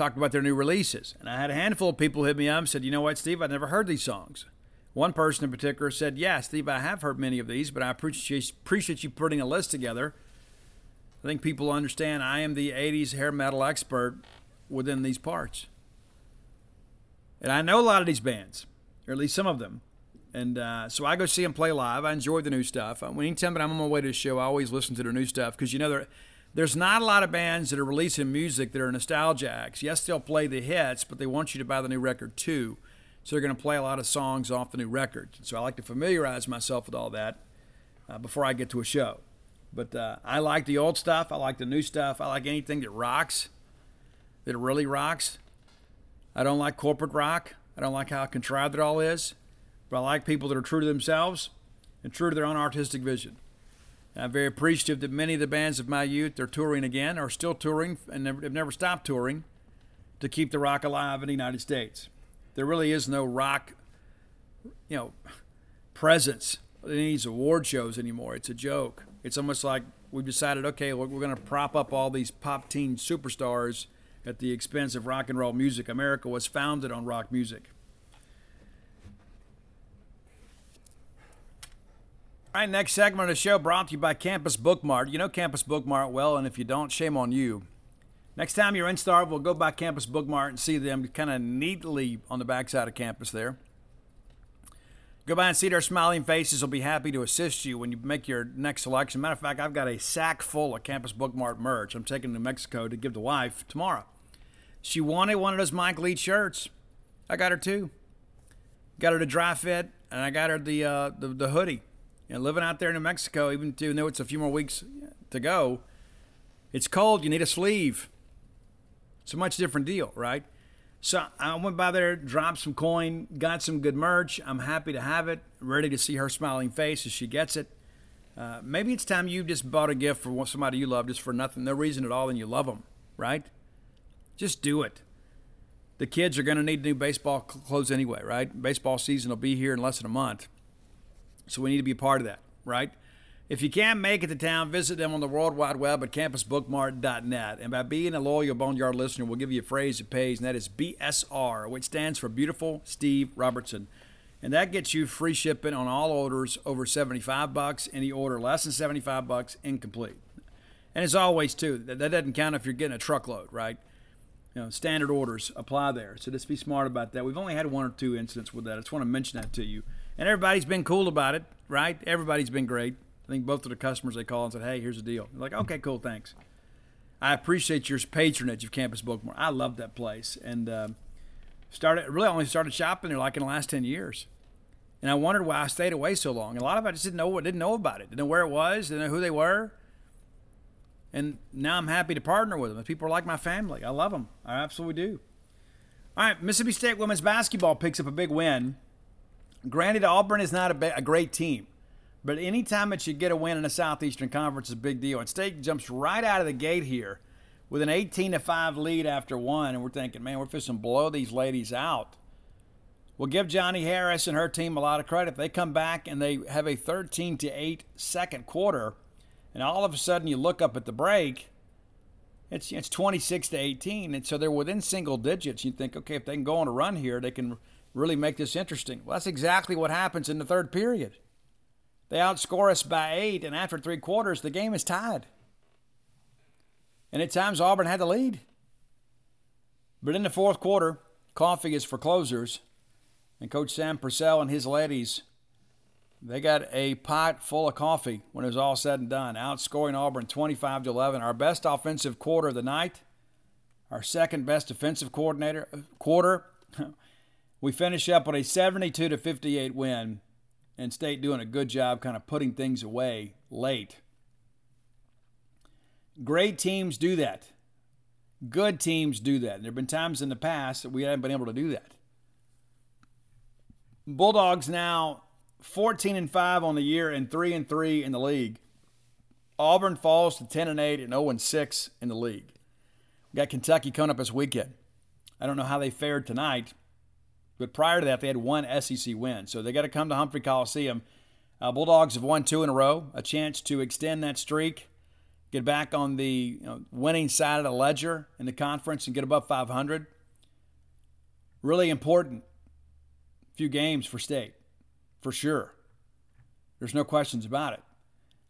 talked about their new releases, and I had a handful of people hit me up and said, "You know what, Steve? I've never heard these songs." One person in particular said, "Yeah, Steve, I have heard many of these, but I appreciate you putting a list together." I think people understand I am the '80s hair metal expert within these parts, and I know a lot of these bands, or at least some of them. And uh, so I go see them play live. I enjoy the new stuff. Anytime that I'm on my way to a show, I always listen to their new stuff because you know there, there's not a lot of bands that are releasing music that are nostalgia acts. Yes, they'll play the hits, but they want you to buy the new record too. So they're going to play a lot of songs off the new record. So I like to familiarize myself with all that uh, before I get to a show. But uh, I like the old stuff. I like the new stuff. I like anything that rocks, that really rocks. I don't like corporate rock. I don't like how contrived it all is. But I like people that are true to themselves and true to their own artistic vision. I'm very appreciative that many of the bands of my youth are touring again, are still touring, and have never stopped touring to keep the rock alive in the United States. There really is no rock, you know, presence in these award shows anymore. It's a joke. It's almost like we've decided, okay, look, we're going to prop up all these pop teen superstars at the expense of rock and roll music. America was founded on rock music. All right, next segment of the show brought to you by Campus Bookmart. You know Campus Bookmart well, and if you don't, shame on you. Next time you're in Starkville, go by Campus Bookmart and see them kind of neatly on the backside of campus there. Go by and see their smiling faces. They'll be happy to assist you when you make your next selection. Matter of fact, I've got a sack full of Campus Bookmart merch. I'm taking to Mexico to give the wife tomorrow. She wanted one of those Mike Lee shirts. I got her two. Got her the dry fit, and I got her the uh, the, the hoodie know, living out there in New Mexico, even though it's a few more weeks to go, it's cold. You need a sleeve. It's a much different deal, right? So I went by there, dropped some coin, got some good merch. I'm happy to have it, ready to see her smiling face as she gets it. Uh, maybe it's time you just bought a gift for somebody you love just for nothing, no reason at all, and you love them, right? Just do it. The kids are going to need new baseball clothes anyway, right? Baseball season will be here in less than a month. So we need to be a part of that, right? If you can't make it to town, visit them on the World Wide Web at campusbookmart.net. And by being a loyal Boneyard listener, we'll give you a phrase that pays, and that is BSR, which stands for Beautiful Steve Robertson. And that gets you free shipping on all orders over 75 bucks. Any order less than 75 bucks, incomplete. And as always, too, that, that doesn't count if you're getting a truckload, right? You know, standard orders apply there. So just be smart about that. We've only had one or two incidents with that. I just want to mention that to you and everybody's been cool about it, right? Everybody's been great. I think both of the customers they call and said, "Hey, here's the deal." They're like, "Okay, cool, thanks." I appreciate your patronage of Campus Bookmart. I love that place, and uh, started really only started shopping there like in the last ten years. And I wondered why I stayed away so long. And a lot of I just didn't know what didn't know about it, didn't know where it was, didn't know who they were. And now I'm happy to partner with them. The People are like my family. I love them. I absolutely do. All right, Mississippi State women's basketball picks up a big win Granted, Auburn is not a, a great team, but anytime that you get a win in the Southeastern Conference is a big deal. And State jumps right out of the gate here with an 18 to 5 lead after one, and we're thinking, man, we're fixing to blow these ladies out. We'll give Johnnie Harris and her team a lot of credit. If they come back and they have a 13 to 8 second quarter, and all of a sudden you look up at the break, it's it's 26 to 18, and so they're within single digits. You think, okay, if they can go on a run here, they can really make this interesting. Well, that's exactly what happens in the third period. They outscore us by eight, and after three quarters, the game is tied. And at times, Auburn had the lead. But in the fourth quarter, coffee is for closers. And Coach Sam Purcell and his ladies, they got a pot full of coffee when it was all said and done, outscoring Auburn 25 to 11. Our best offensive quarter of the night, our second best defensive coordinator quarter. <laughs> we finish up with a 72 to 58 win and state doing a good job kind of putting things away late. Great teams do that. Good teams do that. And there have been times in the past that we haven't been able to do that. Bulldogs now 14 and 5 on the year and 3 and 3 in the league. Auburn falls to 10 and 8 and 0 and 6 in the league. We got kentucky coming up this weekend. I don't know how they fared tonight but prior to that, they had one SEC win. So they got to come to Humphrey Coliseum. Uh, Bulldogs have won two in a row, a chance to extend that streak, get back on the you know, winning side of the ledger in the conference and get above 500. Really important few games for state, for sure. There's no questions about it.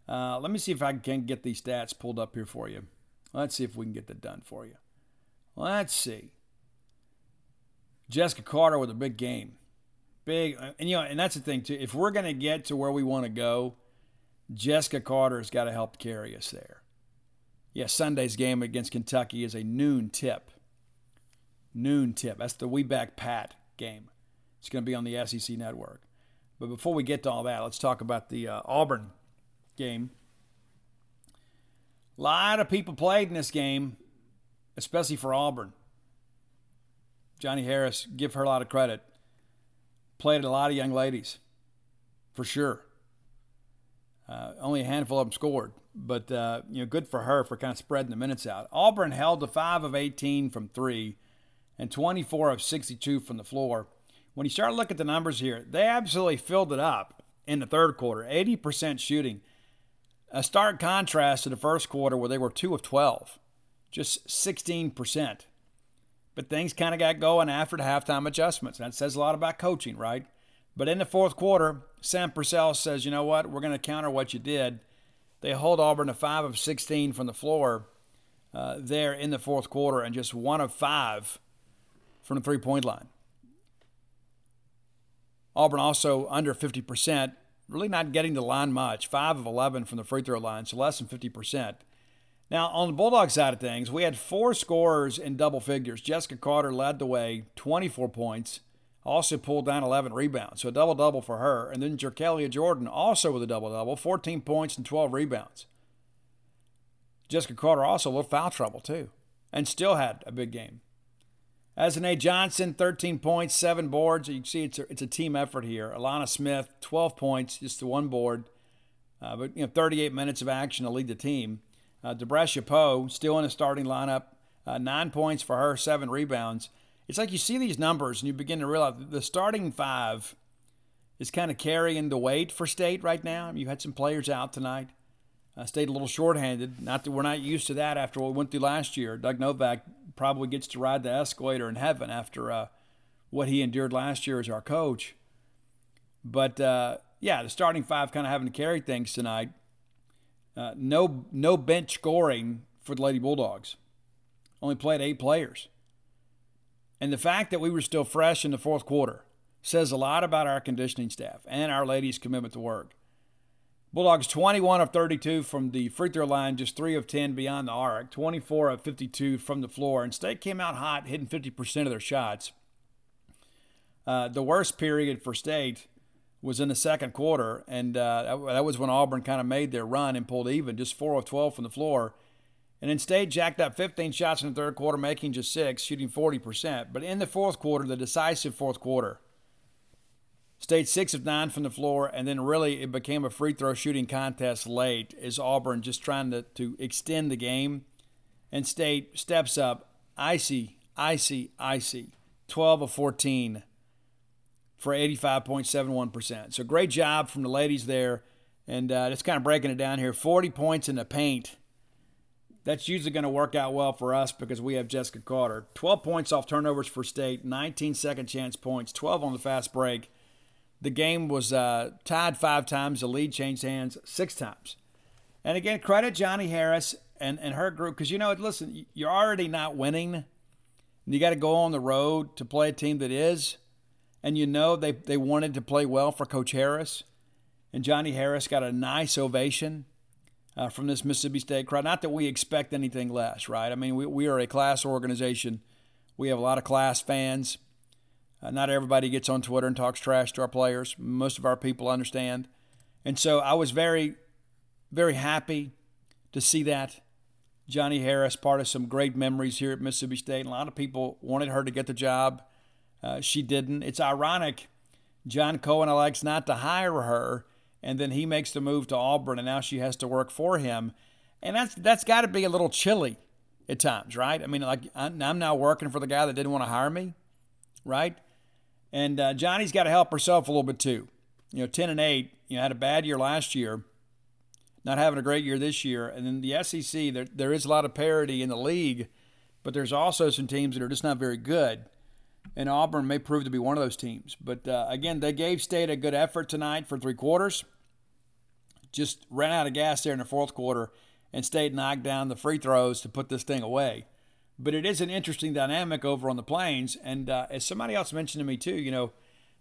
Uh, let me see if I can get these stats pulled up here for you. Let's see if we can get that done for you. Let's see. Jessika Carter with a big game. big, and you know, and that's the thing too. If we're going to get to where we want to go, Jessika Carter's got to help carry us there. Yeah, Sunday's game against Kentucky is a noon tip. Noon tip. That's the We Back Pat game. It's going to be on the SEC network. But before we get to all that, let's talk about the uh, Auburn game. A lot of people played in this game, especially for Auburn. Johnnie Harris, give her a lot of credit. Played a lot of young ladies, for sure. Uh, only a handful of them scored, but uh, you know, good for her for kind of spreading the minutes out. Auburn held to five of 18 from three, and 24 of 62 from the floor. When you start looking at the numbers here, they absolutely filled it up in the third quarter, 80% shooting. A stark contrast to the first quarter where they were two of 12, just 16%. But things kind of got going after the halftime adjustments. That says a lot about coaching, right? But in the fourth quarter, Sam Purcell says, you know what? We're going to counter what you did. They hold Auburn to 5 of 16 from the floor uh, there in the fourth quarter and just 1 of 5 from the three point line. Auburn also under 50%, really not getting the line much, 5 of 11 from the free throw line, so less than 50%. Now, on the Bulldog side of things, we had four scorers in double figures. Jessika Carter led the way, 24 points, also pulled down 11 rebounds, so a double double for her. And then JerKaila Jordan also with a double double, 14 points and 12 rebounds. Jessika Carter also a little foul trouble, too, and still had a big game. Azanea Johnson, 13 points, seven boards. You can see it's a, it's a team effort here. Ahlana Smith, 12 points, just the one board, uh, but you know 38 minutes of action to lead the team. Uh, Poe, still in the starting lineup, uh, nine points for her, seven rebounds. It's like you see these numbers and you begin to realize the starting five is kind of carrying the weight for State right now. You had some players out tonight. Uh, stayed a little shorthanded. Not that we're not used to that after what we went through last year. Doug Novak probably gets to ride the escalator in heaven after uh, what he endured last year as our coach. But uh, yeah, the starting five kind of having to carry things tonight. Uh, no, no bench scoring for the Lady Bulldogs. Only played eight players. And the fact that we were still fresh in the fourth quarter says a lot about our conditioning staff and our ladies' commitment to work. Bulldogs 21 of 32 from the free throw line, just 3 of 10 beyond the arc, 24 of 52 from the floor. And State came out hot, hitting 50% of their shots. Uh, the worst period for State was in the second quarter, and uh, that was when Auburn kind of made their run and pulled even, just 4 of 12 from the floor. And then State jacked up 15 shots in the third quarter, making just six, shooting 40%. But in the fourth quarter, the decisive fourth quarter, State six of nine from the floor, and then really it became a free throw shooting contest late as Auburn just trying to, to extend the game. And State steps up, icy, icy, icy, 12 of 14 for 85.71%. So great job from the ladies there. And uh, just kind of breaking it down here 40 points in the paint. That's usually going to work out well for us because we have Jessika Carter. 12 points off turnovers for State, 19 second chance points, 12 on the fast break. The game was uh, tied five times. The lead changed hands six times. And again, credit Johnnie Harris and, and her group because you know, listen, you're already not winning. You got to go on the road to play a team that is. And you know they, they wanted to play well for Coach Harris. And Johnnie Harris got a nice ovation uh, from this Mississippi State crowd. Not that we expect anything less, right? I mean, we, we are a class organization. We have a lot of class fans. Uh, not everybody gets on Twitter and talks trash to our players. Most of our people understand. And so I was very, very happy to see that. Johnnie Harris, part of some great memories here at Mississippi State. A lot of people wanted her to get the job. Uh, she didn't. It's ironic. John Cohen elects not to hire her, and then he makes the move to Auburn, and now she has to work for him. And that's that's got to be a little chilly at times, right? I mean, like I'm now working for the guy that didn't want to hire me, right? And uh, Johnnie's got to help herself a little bit too. You know, 10 and 8, you know, had a bad year last year, not having a great year this year. And then the SEC, there, there is a lot of parity in the league, but there's also some teams that are just not very good. And Auburn may prove to be one of those teams. But uh, again, they gave State a good effort tonight for three quarters. Just ran out of gas there in the fourth quarter, and State knocked down the free throws to put this thing away. But it is an interesting dynamic over on the plains. And uh, as somebody else mentioned to me too, you know,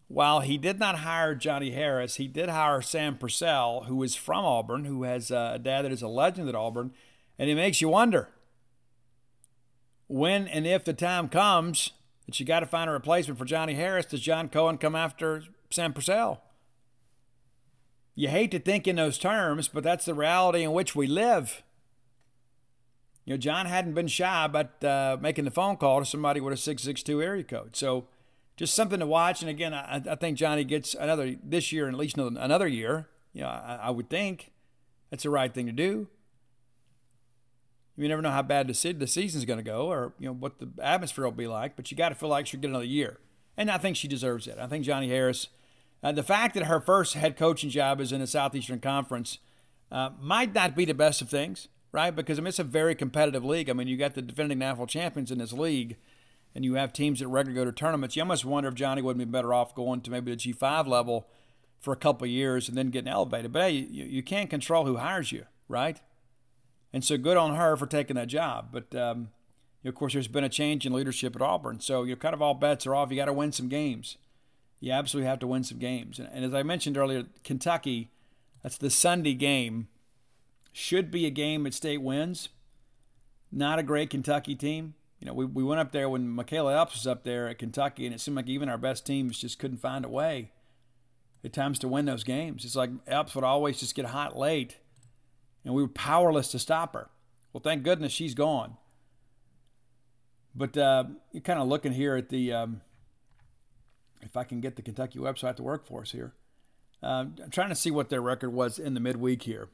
while he did not hire Johnnie Harris, he did hire Sam Purcell, who is from Auburn, who has a dad that is a legend at Auburn. And it makes you wonder when and if the time comes that you got to find a replacement for Johnnie Harris, does John Cohen come after Sam Purcell? You hate to think in those terms, but that's the reality in which we live. You know, John hadn't been shy about uh, making the phone call to somebody with a 662 area code. So just something to watch. And again, I, I think Johnnie gets another this year and at least another year. You know, I, I would think that's the right thing to do. You never know how bad the, the season's going to go or you know what the atmosphere will be like, but you got to feel like she'll get another year. And I think she deserves it. I think Johnnie Harris, uh, the fact that her first head coaching job is in the Southeastern Conference uh, might not be the best of things, right? Because I mean, it's a very competitive league. I mean, you got the defending national champions in this league and you have teams that regularly go to tournaments, you almost wonder if Johnnie would be better off going to maybe the G5 level for a couple years and then getting elevated. But hey, you, you can't control who hires you, right? And so good on her for taking that job. But um, of course, there's been a change in leadership at Auburn, so you're kind of all bets are off. You got to win some games. You absolutely have to win some games. And, and as I mentioned earlier, Kentucky, that's the Sunday game, should be a game that State wins. Not a great Kentucky team you know, we, we went up there when Makayla Epps was up there at Kentucky, and it seemed like even our best teams just couldn't find a way at times to win those games. It's like Epps would always just get hot late, and we were powerless to stop her. Well, thank goodness she's gone. But uh, you're kind of looking here at the, um, if I can get the Kentucky website to work for us here. Uh, I'm trying to see what their record was in the midweek here.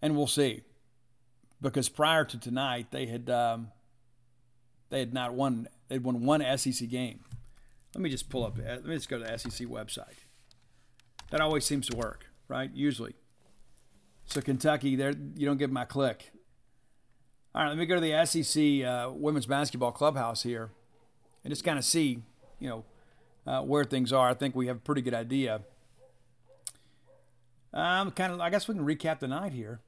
And we'll see because prior to tonight they had um, they had not won they'd won one SEC game. Let me just pull up. Let me just go to the SEC website. That always seems to work, right? Usually. So Kentucky, there you don't them a click. All right, let me go to the SEC uh, women's basketball clubhouse here, and just kind of see, you know, uh, where things are. I think we have a pretty good idea. Um, kind of, I guess we can recap the night here.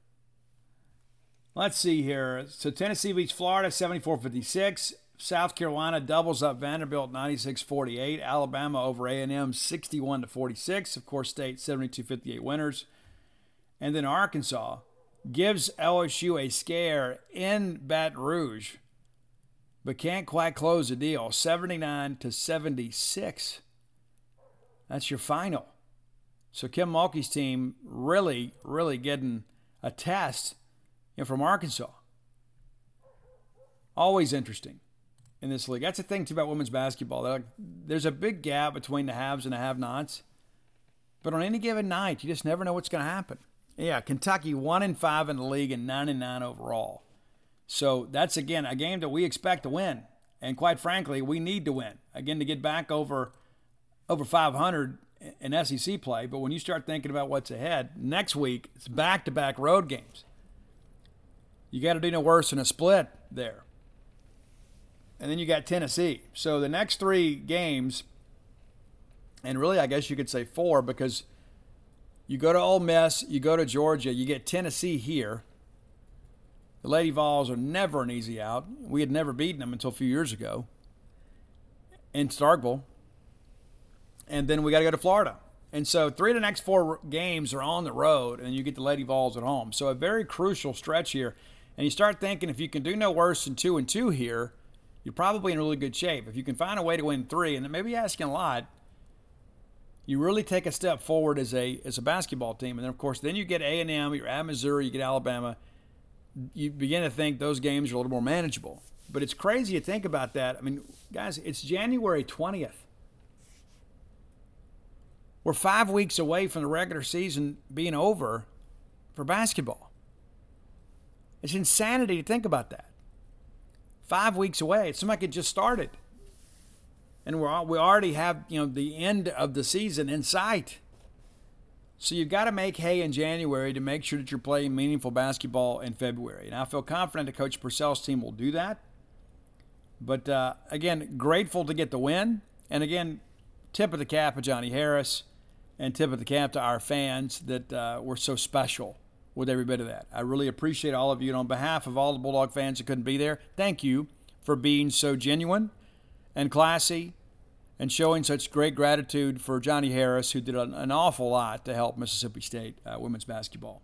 Let's see here. So Tennessee beats Florida 74-56. South Carolina doubles up Vanderbilt 96-48. Alabama over A&M 61 46. Of course, State 72-58 winners. And then Arkansas gives LSU a scare in Baton Rouge, but can't quite close the deal. 79 to 76. That's your final. So Kim Mulkey's team really, really getting a test from Arkansas. Always interesting in this league. That's the thing too about women's basketball. Like, there's a big gap between the haves and the have-nots. But on any given night, you just never know what's going to happen. Yeah, Kentucky one and five in the league and nine and nine overall. So that's again a game that we expect to win, and quite frankly, we need to win again to get back over over 500 in SEC play. But when you start thinking about what's ahead next week, it's back-to-back road games. You got to do no worse than a split there. And then you got Tennessee. So the next three games, and really I guess you could say four, because you go to Ole Miss, you go to Georgia, you get Tennessee here. The Lady Vols are never an easy out. We had never beaten them until a few years ago in Starkville. And then we got to go to Florida. And so three of the next four games are on the road, and you get the Lady Vols at home. So a very crucial stretch here. And you start thinking if you can do no worse than two and two here, you're probably in really good shape. If you can find a way to win three, and maybe asking a lot, you really take a step forward as a as a basketball team. And then of course, then you get A and M, you're at Missouri, you get Alabama. You begin to think those games are a little more manageable. But it's crazy to think about that. I mean, guys, it's January 20th. We're five weeks away from the regular season being over for basketball. It's insanity to think about that. Five weeks away. It seems like it just started. And we're, we already have, you know, the end of the season in sight. So you've got to make hay in January to make sure that you're playing meaningful basketball in February. And I feel confident that Coach Purcell's team will do that. But uh, again, grateful to get the win. And again, tip of the cap to Johnnie Harris and tip of the cap to our fans that uh, were so special with every bit of that. I really appreciate all of you. And on behalf of all the Bulldog fans that couldn't be there, thank you for being so genuine and classy and showing such great gratitude for Johnnie Harris, who did an, an awful lot to help Mississippi State uh, women's basketball.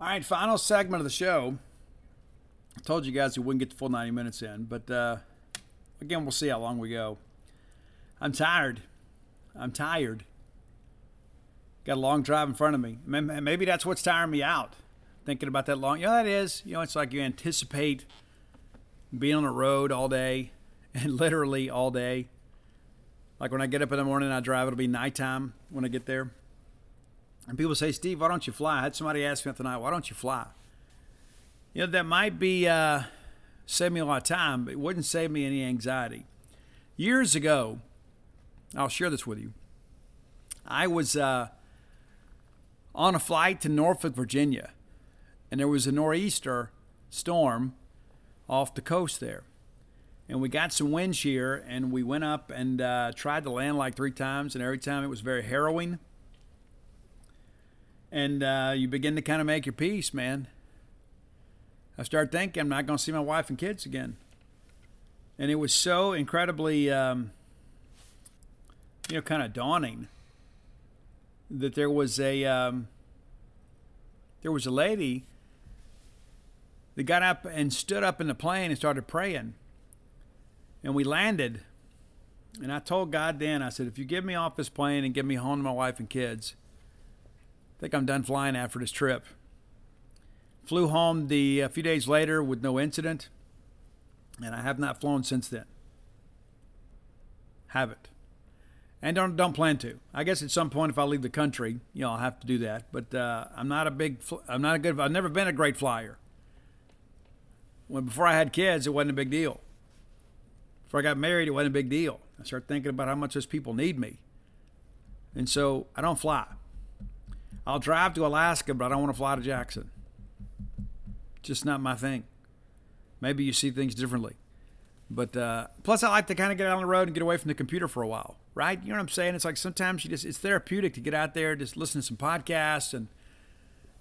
All right, final segment of the show. I told you guys we wouldn't get the full 90 minutes in, but uh, again, we'll see how long we go. I'm tired. I'm tired. Got a long drive in front of me. Maybe that's what's tiring me out. Thinking about that long. You know, that is. You know, it's like you anticipate being on the road all day <laughs> and literally all day. Like when I get up in the morning and I drive, it'll be nighttime when I get there. And people say, Steve, why don't you fly? I had somebody ask me tonight, why don't you fly? You know, that might be uh, save me a lot of time, but it wouldn't save me any anxiety. Years ago, I'll share this with you. I was uh, on a flight to Norfolk, Virginia, and there was a nor'easter storm off the coast there. And we got some wind shear and we went up and uh, tried to land like three times and every time it was very harrowing. And uh, you begin to kind of make your peace man. I start thinking i'm not going to see my wife and kids again. And it was so incredibly um, you know kind of daunting that there was a um, there was a lady that got up and stood up in the plane and started praying and we landed. And I told God then, I said, if you get me off this plane and get me home to my wife and kids, I think I'm done flying after this trip. Flew home the a few days later with no incident, and I have not flown since then. Haven't, and don't don't plan to. I guess at some point, if I leave the country, you know, I'll have to do that. But uh, I'm not a big, I'm not a good, I've never been a great flyer. When before I had kids, it wasn't a big deal. Before I got married, it wasn't a big deal. I started thinking about how much those people need me. And so I don't fly. I'll drive to Alaska, but I don't want to fly to Jackson. Just not my thing. Maybe you see things differently. But uh, plus, I like to kind of get out on the road and get away from the computer for a while, right? You know what I'm saying? It's like sometimes you just it's therapeutic to get out there, just listen to some podcasts and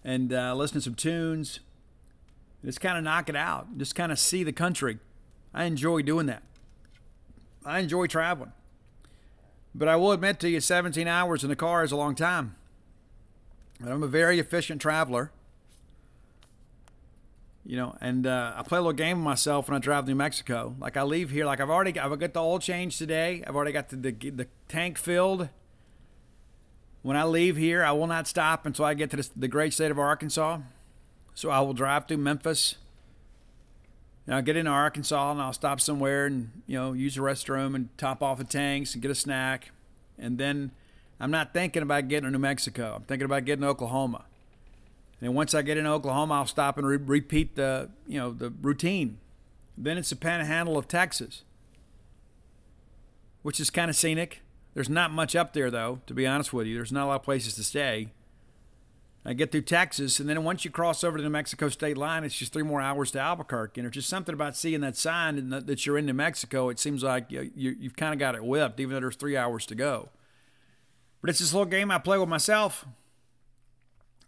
and uh, listen to some tunes. Just kind of knock it out. Just kind of see the country. I enjoy doing that. I enjoy traveling. But I will admit to you, 17 hours in the car is a long time. But I'm a very efficient traveler. You know, and uh, I play a little game with myself when I drive to New Mexico. Like I leave here, like I've already got, I've got the oil change today. I've already got the, the, the tank filled. When I leave here, I will not stop until I get to the, the great state of Arkansas. So I will drive through Memphis and I'll get into Arkansas and I'll stop somewhere and you know use the restroom and top off the tanks and get a snack, and then I'm not thinking about getting to New Mexico. I'm thinking about getting to Oklahoma. And once I get in Oklahoma, I'll stop and re- repeat the you know the routine. Then it's the panhandle of Texas, which is kind of scenic. There's not much up there though, to be honest with you. There's not a lot of places to stay. I get through Texas, and then once you cross over to the Mexico state line, it's just three more hours to Albuquerque. And there's just something about seeing that sign that you're in New Mexico. It seems like you, have kind of got it whipped, even though there's three hours to go. But it's this little game I play with myself,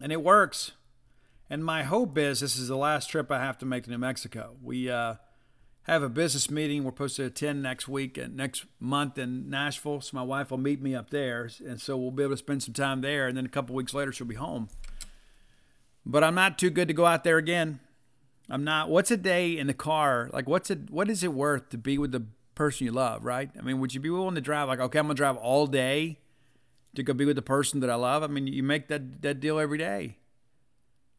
and it works. And my hope is this is the last trip I have to make to New Mexico. We uh, have a business meeting we're supposed to attend next week and next month in Nashville. So my wife will meet me up there, and so we'll be able to spend some time there. And then a couple weeks later, she'll be home. But I'm not too good to go out there again. I'm not. What's a day in the car? Like, what's it? What is it worth to be with the person you love? Right? I mean, would you be willing to drive? Like, okay, I'm gonna drive all day to go be with the person that I love. I mean, you make that that deal every day.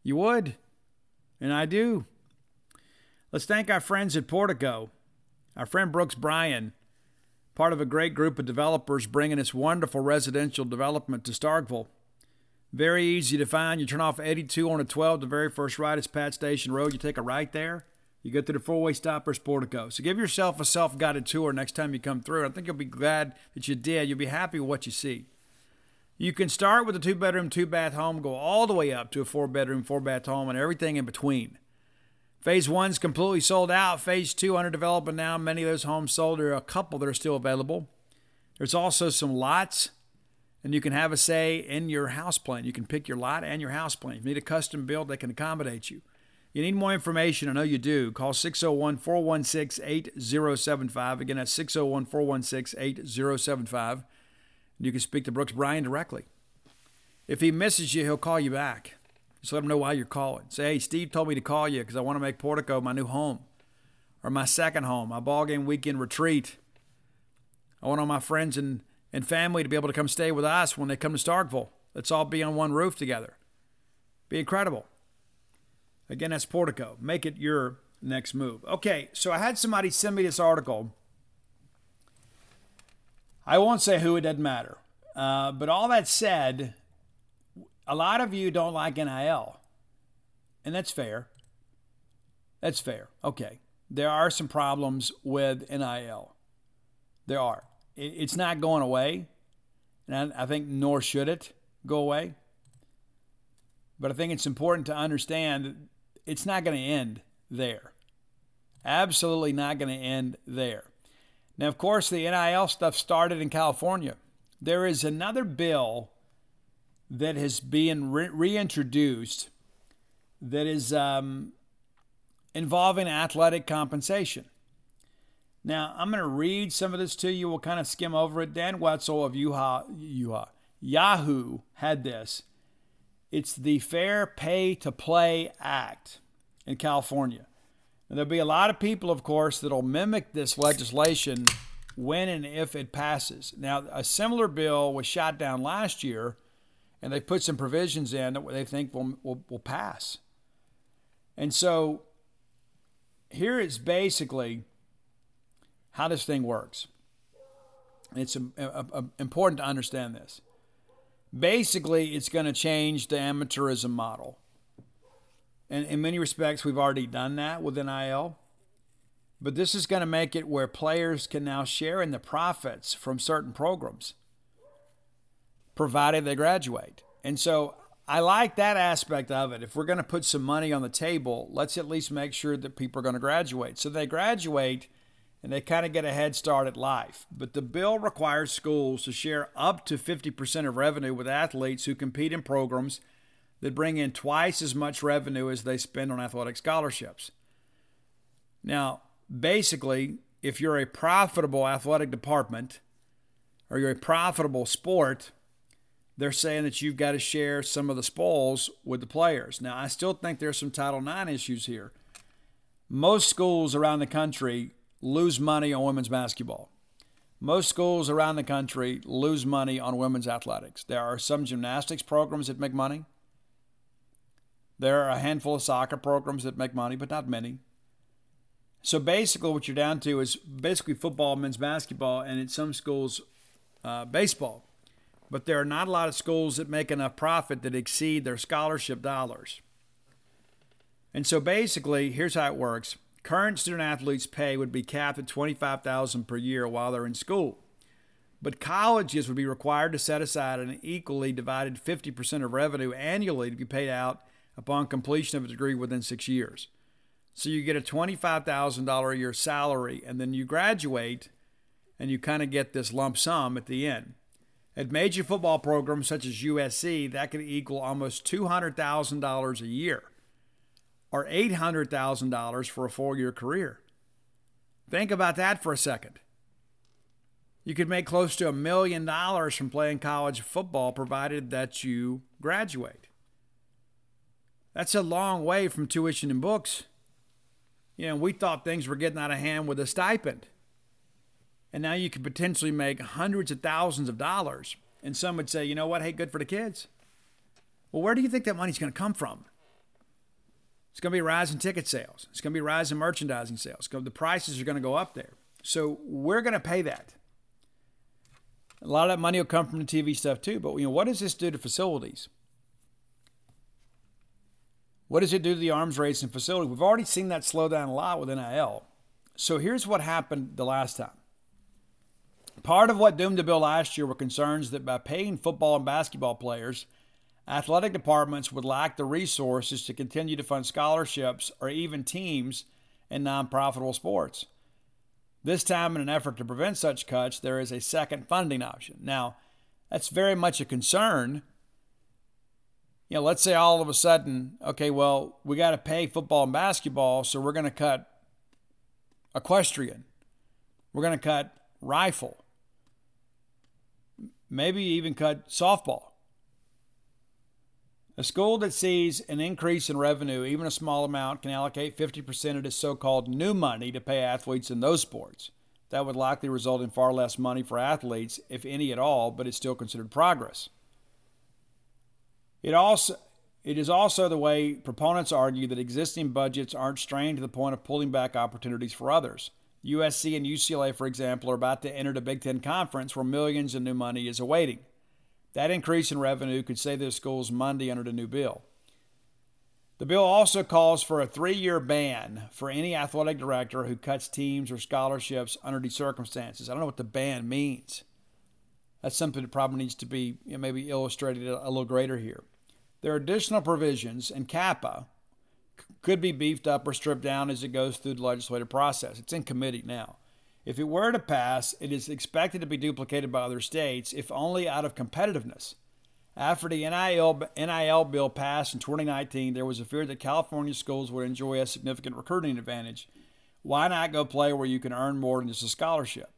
You would, and I do. Let's thank our friends at Portico. Our friend Brooks Bryan, part of a great group of developers bringing this wonderful residential development to Starkville. Very easy to find. You turn off 82 on the 12, the very first right is Pat Station Road. You take a right there. You go to the four-way stoppers Portico. So give yourself a self-guided tour next time you come through. I think you'll be glad that you did. You'll be happy with what you see. You can start with a two-bedroom, two-bath home, go all the way up to a four-bedroom, four-bath home, and everything in between. Phase one's completely sold out. Phase two under development now. Many of those homes sold. There are a couple that are still available. There's also some lots and you can have a say in your house plan. You can pick your lot and your house plan. If you need a custom build, they can accommodate you. You need more information? I know you do. Call 601 416 8075. Again, that's 601 416 8075. You can speak to Brooks Bryan directly. If he misses you, he'll call you back. Just let him know why you're calling. Say, hey, Steve told me to call you because I want to make Portico my new home or my second home, my ball game weekend retreat. I want all my friends and, and family to be able to come stay with us when they come to Starkville. Let's all be on one roof together. Be incredible. Again, that's Portico. Make it your next move. Okay, so I had somebody send me this article. I won't say who, it doesn't matter. Uh, but all that said, a lot of you don't like NIL, and that's fair. That's fair. Okay. There are some problems with NIL. There are. It's not going away, and I think nor should it go away. But I think it's important to understand it's not going to end there. Absolutely not going to end there. Now, of course, the NIL stuff started in California. There is another bill that has been re- reintroduced that is um, involving athletic compensation. Now, I'm going to read some of this to you. We'll kind of skim over it. Dan Wetzel of Yuha, Yahoo had this. It's the Fair Pay to Play Act in California. And there'll be a lot of people, of course, that'll mimic this legislation when and if it passes. Now, a similar bill was shot down last year and they put some provisions in that they think will, will, will pass. And so here is basically how this thing works. It's a, a, a, important to understand this. Basically, it's going to change the amateurism model. And in many respects, we've already done that with NIL. But this is going to make it where players can now share in the profits from certain programs provided they graduate. And so I like that aspect of it. If we're going to put some money on the table, let's at least make sure that people are going to graduate. So they graduate and they kind of get a head start at life. But the bill requires schools to share up to 50% of revenue with athletes who compete in programs that bring in twice as much revenue as they spend on athletic scholarships. Now, basically, if you're a profitable athletic department or you're a profitable sport, they're saying that you've got to share some of the spoils with the players. Now, I still think there's some Title IX issues here. Most schools around the country lose money on women's basketball. Most schools around the country lose money on women's athletics. There are some gymnastics programs that make money. There are a handful of soccer programs that make money, but not many. So basically, what you're down to is basically football, men's basketball, and in some schools, uh, baseball but there are not a lot of schools that make enough profit that exceed their scholarship dollars. And so basically, here's how it works. Current student athletes' pay would be capped at $25,000 per year while they're in school. But colleges would be required to set aside an equally divided 50% of revenue annually to be paid out upon completion of a degree within six years. So you get a $25,000 a year salary, and then you graduate and you kind of get this lump sum at the end. At major football programs such as USC, that could equal almost $200,000 a year or $800,000 for a four year career. Think about that for a second. You could make close to a million dollars from playing college football provided that you graduate. That's a long way from tuition and books. You know, we thought things were getting out of hand with a stipend and now you could potentially make hundreds of thousands of dollars. And some would say, you know what? Hey, good for the kids. Well, where do you think that money's going to come from? It's going to be in ticket sales. It's going to be in merchandising sales. The prices are going to go up there. So we're going to pay that. A lot of that money will come from the TV stuff too. But you know, what does this do to facilities? What does it do to the arms race and facility? We've already seen that slow down a lot with NIL. So here's what happened the last time. Part of what doomed the bill last year were concerns that by paying football and basketball players, athletic departments would lack the resources to continue to fund scholarships or even teams in non profitable sports. This time, in an effort to prevent such cuts, there is a second funding option. Now, that's very much a concern. You know, let's say all of a sudden, okay, well, we got to pay football and basketball, so we're going to cut equestrian. We're going to cut rifle. Maybe even cut softball. A school that sees an increase in revenue, even a small amount, can allocate 50% of its so called new money to pay athletes in those sports. That would likely result in far less money for athletes, if any at all, but it's still considered progress. It also it is also the way proponents argue that existing budgets aren't strained to the point of pulling back opportunities for others. USC and UCLA, for example, are about to enter the Big Ten Conference where millions in new money is awaiting. That increase in revenue could save those schools money under the new bill. The bill also calls for a three year ban for any athletic director who cuts teams or scholarships under these circumstances. I don't know what the ban means. That's something that probably needs to be you know, maybe illustrated a little greater here. There are additional provisions, and CAPA could be beefed up or stripped down as it goes through the legislative process. It's in committee now. If it were to pass, it is expected to be duplicated by other states, if only out of competitiveness. After the NIL, NIL bill passed in 2019, there was a fear that California schools would enjoy a significant recruiting advantage. Why not go play where you can earn more than just a scholarship?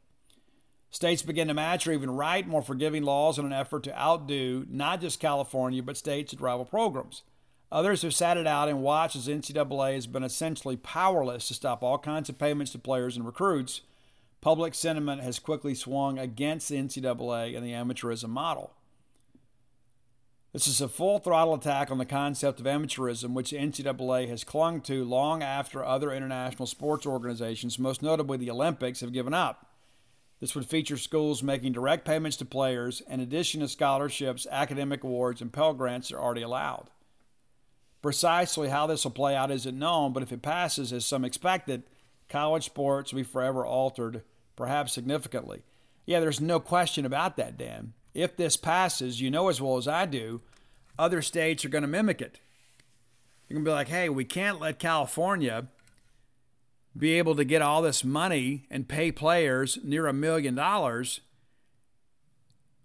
States begin to match or even write more forgiving laws in an effort to outdo not just California, but states that rival programs. Others have sat it out and watched as NCAA has been essentially powerless to stop all kinds of payments to players and recruits. Public sentiment has quickly swung against the NCAA and the amateurism model. This is a full throttle attack on the concept of amateurism, which the NCAA has clung to long after other international sports organizations, most notably the Olympics, have given up. This would feature schools making direct payments to players in addition to scholarships, academic awards, and Pell Grants that are already allowed. Precisely how this will play out isn't known, but if it passes as some expected, college sports will be forever altered, perhaps significantly. Yeah, there's no question about that, Dan. If this passes, you know as well as I do, other states are going to mimic it. You're going to be like, hey, we can't let California be able to get all this money and pay players near a million dollars.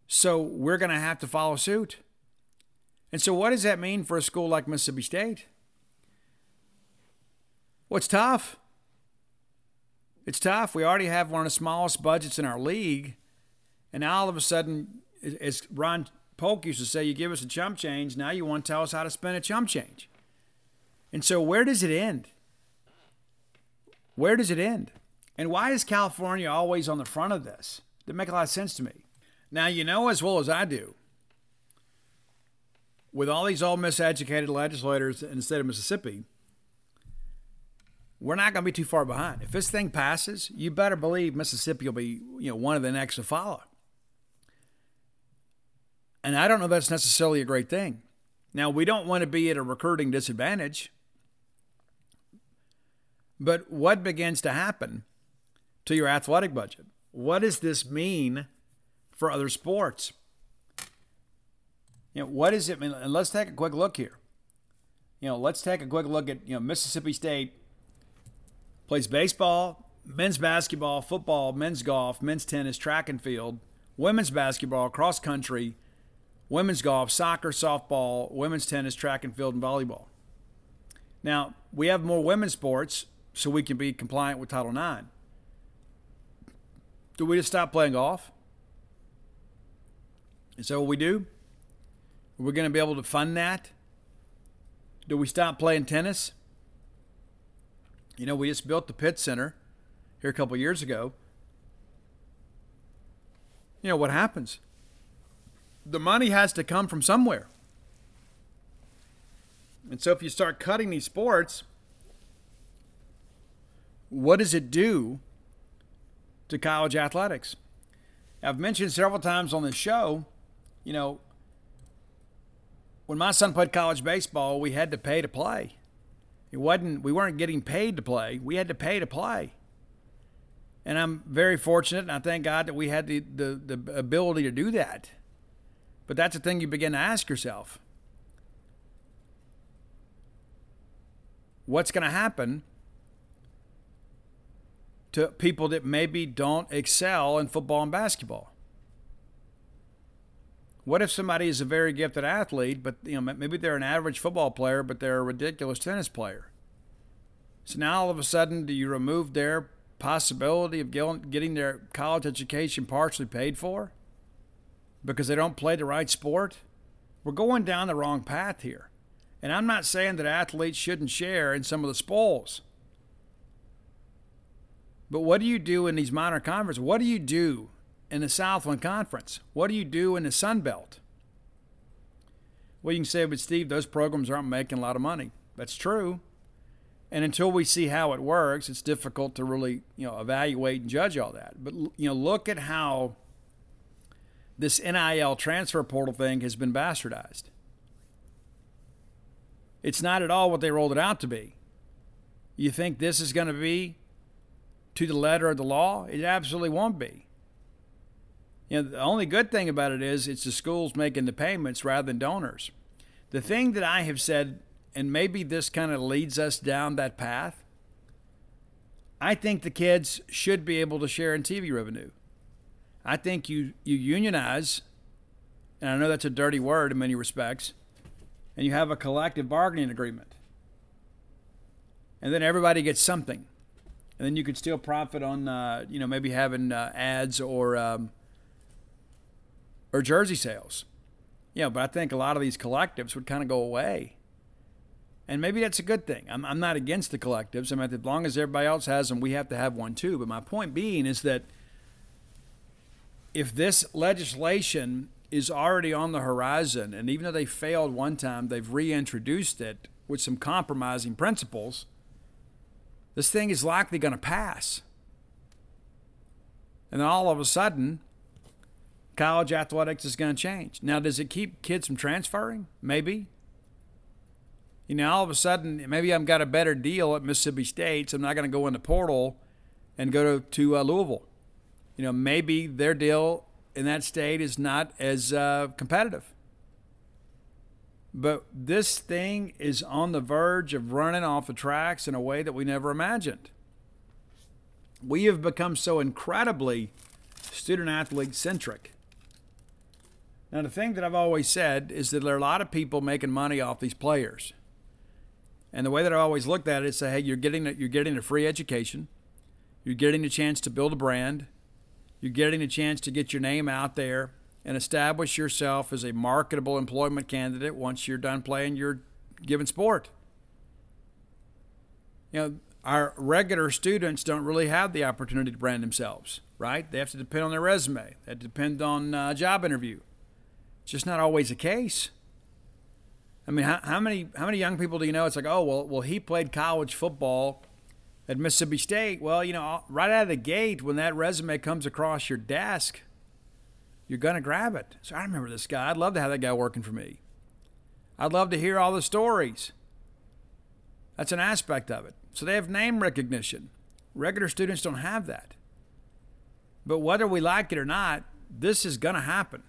So we're going to have to follow suit. And so, what does that mean for a school like Mississippi State? Well, tough. It's tough. We already have one of the smallest budgets in our league. And now all of a sudden, as Ron Polk used to say, you give us a chump change, now you want to tell us how to spend a chump change. And so, where does it end? Where does it end? And why is California always on the front of this? Doesn't make a lot of sense to me. Now, you know as well as I do, with all these old miseducated legislators in the state of Mississippi, we're not going to be too far behind. If this thing passes, you better believe Mississippi will be, you know, one of the next to follow. And I don't know that's necessarily a great thing. Now, we don't want to be at a recruiting disadvantage. But what begins to happen to your athletic budget? What does this mean for other sports? You know, what does it mean? And let's take a quick look here. You know, let's take a quick look at, you know, Mississippi State plays baseball, men's basketball, football, men's golf, men's tennis, track and field, women's basketball, cross country, women's golf, soccer, softball, women's tennis, track and field, and volleyball. Now, we have more women's sports so we can be compliant with Title IX. Do we just stop playing golf? Is that what we do? Are we going to be able to fund that? Do we stop playing tennis? You know, we just built the Pitt Center here a couple years ago. You know what happens? The money has to come from somewhere. And so if you start cutting these sports, what does it do to college athletics? I've mentioned several times on the show, you know, when my son played college baseball, we had to pay to play. It wasn't we weren't getting paid to play. We had to pay to play. And I'm very fortunate and I thank God that we had the, the, the ability to do that. But that's the thing you begin to ask yourself. What's going to happen to people that maybe don't excel in football and basketball. What if somebody is a very gifted athlete, but you know maybe they're an average football player, but they're a ridiculous tennis player? So now all of a sudden, do you remove their possibility of getting their college education partially paid for because they don't play the right sport? We're going down the wrong path here. And I'm not saying that athletes shouldn't share in some of the spoils. But what do you do in these minor conferences? What do you do in the Southland Conference? What do you do in the Sun Belt? Well, you can say, but Steve, those programs aren't making a lot of money. That's true. And until we see how it works, it's difficult to really, you know, evaluate and judge all that. But you know, look at how this NIL transfer portal thing has been bastardized. It's not at all what they rolled it out to be. You think this is going to be to the letter of the law? It absolutely won't be. You know, the only good thing about it is it's the schools making the payments rather than donors. The thing that I have said, and maybe this kind of leads us down that path, I think the kids should be able to share in TV revenue. I think you, you unionize, and I know that's a dirty word in many respects, and you have a collective bargaining agreement. And then everybody gets something and then you could still profit on uh, you know maybe having uh, ads or um, or jersey sales. Yeah, but I think a lot of these collectives would kind of go away. And maybe that's a good thing. I'm, I'm not against the collectives. I mean, as long as everybody else has them, we have to have one too. But my point being is that if this legislation is already on the horizon, and even though they failed one time, they've reintroduced it with some compromising principles – this thing is likely going to pass. And then all of a sudden, college athletics is going to change. Now, does it keep kids from transferring? Maybe. You know, all of a sudden, maybe I've got a better deal at Mississippi State, so I'm not going to go in the portal and go to, to uh, Louisville. You know, maybe their deal in that state is not as uh, competitive. But this thing is on the verge of running off the tracks in a way that we never imagined. We have become so incredibly student athlete centric. Now, the thing that I've always said is that there are a lot of people making money off these players. And the way that I always looked at it is say, hey, you're getting a, you're getting a free education, you're getting a chance to build a brand, you're getting a chance to get your name out there, and establish yourself as a marketable employment candidate once you're done playing your given sport. You know, our regular students don't really have the opportunity to brand themselves, right? They have to depend on their resume. They depend on a job interview. It's just not always the case. I mean, how, how many how many young people do you know? It's like, oh, well, well, he played college football at Mississippi State. Well, you know, right out of the gate, when that resume comes across your desk, you're going to grab it. So I remember this guy. I'd love to have that guy working for me. I'd love to hear all the stories. That's an aspect of it. So they have name recognition. Regular students don't have that. But whether we like it or not, this is going to happen.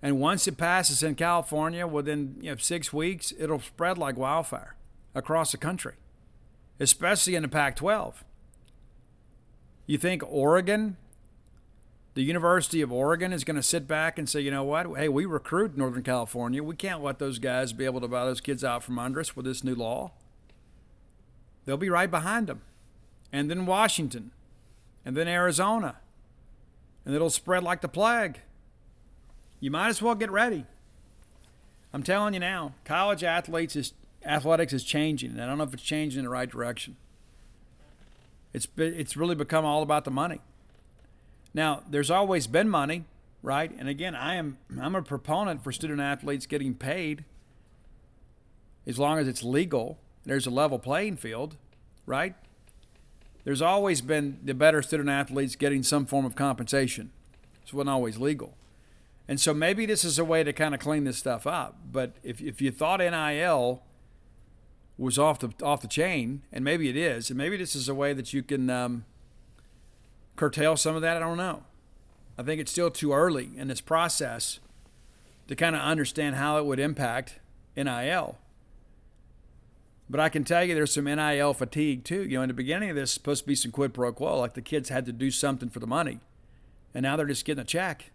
And once it passes in California, within you know, six weeks, it'll spread like wildfire across the country, especially in the Pac 12. You think Oregon the University of Oregon is going to sit back and say, you know what? Hey, we recruit Northern California. We can't let those guys be able to buy those kids out from under us with this new law. They'll be right behind them. And then Washington. And then Arizona. And it'll spread like the plague. You might as well get ready. I'm telling you now, college athletes is athletics is changing, and I don't know if it's changing in the right direction. It's it's really become all about the money. Now, there's always been money, right? And again, I am I'm a proponent for student athletes getting paid as long as it's legal. There's a level playing field, right? There's always been the better student athletes getting some form of compensation. It wasn't always legal. And so maybe this is a way to kind of clean this stuff up. But if, if you thought NIL was off the off the chain, and maybe it is, and maybe this is a way that you can um, curtail some of that? I don't know. I think it's still too early in this process to kind of understand how it would impact NIL. But I can tell you there's some NIL fatigue too. You know, in the beginning of this, supposed to be some quid pro quo, like the kids had to do something for the money, and now they're just getting a check.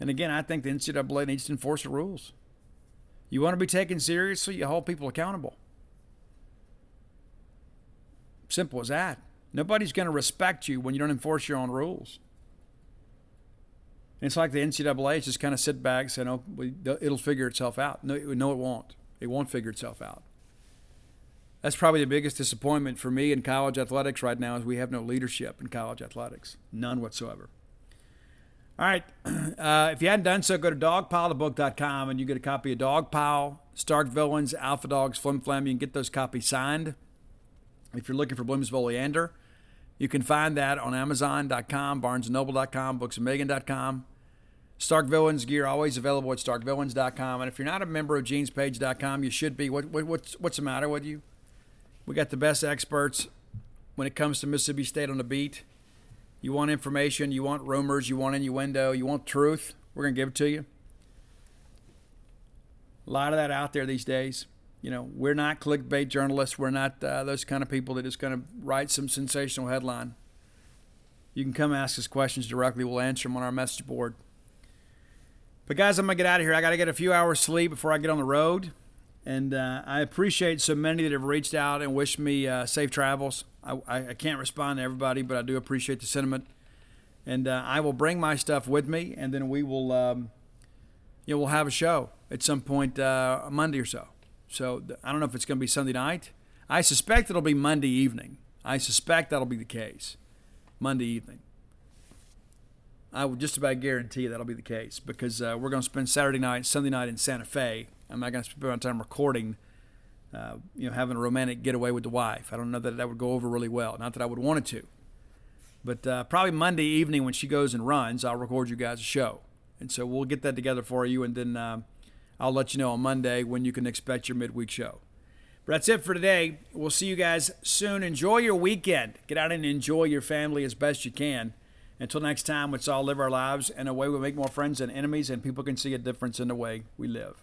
And again, I think the NCAA needs to enforce the rules. You want to be taken seriously, you hold people accountable. Simple as that. Nobody's going to respect you when you don't enforce your own rules. And it's like the NCAA is just kind of sit back and say, no, it'll figure itself out. No, no, it won't. It won't figure itself out. That's probably the biggest disappointment for me in college athletics right now is we have no leadership in college athletics. None whatsoever. All right. <clears throat> Uh, if you hadn't done so, go to dogpilethebook.com and you get a copy of Dogpile, Stark Villains, Alpha Dogs, Flim Flam. You can get those copies signed. If you're looking for Bloomsville Leander, you can find that on Amazon.com, BarnesandNoble.com, BooksAMillion.com. Stark Villains gear always available at StarkVillains.com. And if you're not a member of GenesPage.com, you should be. What, what, what's, what's the matter with you? We got the best experts when it comes to Mississippi State on the beat. You want information, you want rumors, you want innuendo, you want truth. We're going to give it to you. A lot of that out there these days. You know, we're not clickbait journalists. We're not uh, those kind of people that just going to write some sensational headline. You can come ask us questions directly. We'll answer them on our message board. But guys, I'm gonna get out of here. I got to get a few hours sleep before I get on the road. And uh, I appreciate so many that have reached out and wished me uh, safe travels. I, I, can't respond to everybody, but I do appreciate the sentiment. And uh, I will bring my stuff with me, and then we will, um, you know, we'll have a show at some point uh, Monday or so. So I don't know if it's going to be Sunday night. I suspect it'll be Monday evening. I suspect that'll be the case, Monday evening. I would just about guarantee that'll be the case because uh, we're going to spend Saturday night, Sunday night in Santa Fe I'm not going to spend my time recording, uh, you know, having a romantic getaway with the wife. I don't know that that would go over really well. Not that I would want it to. But uh, probably Monday evening when she goes and runs, I'll record you guys a show. And so we'll get that together for you, and then uh, I'll let you know on Monday when you can expect your midweek show. But that's it for today. We'll see you guys soon. Enjoy your weekend. Get out and enjoy your family as best you can. Until next time, let's all live our lives in a way we make more friends than enemies, and people can see a difference in the way we live.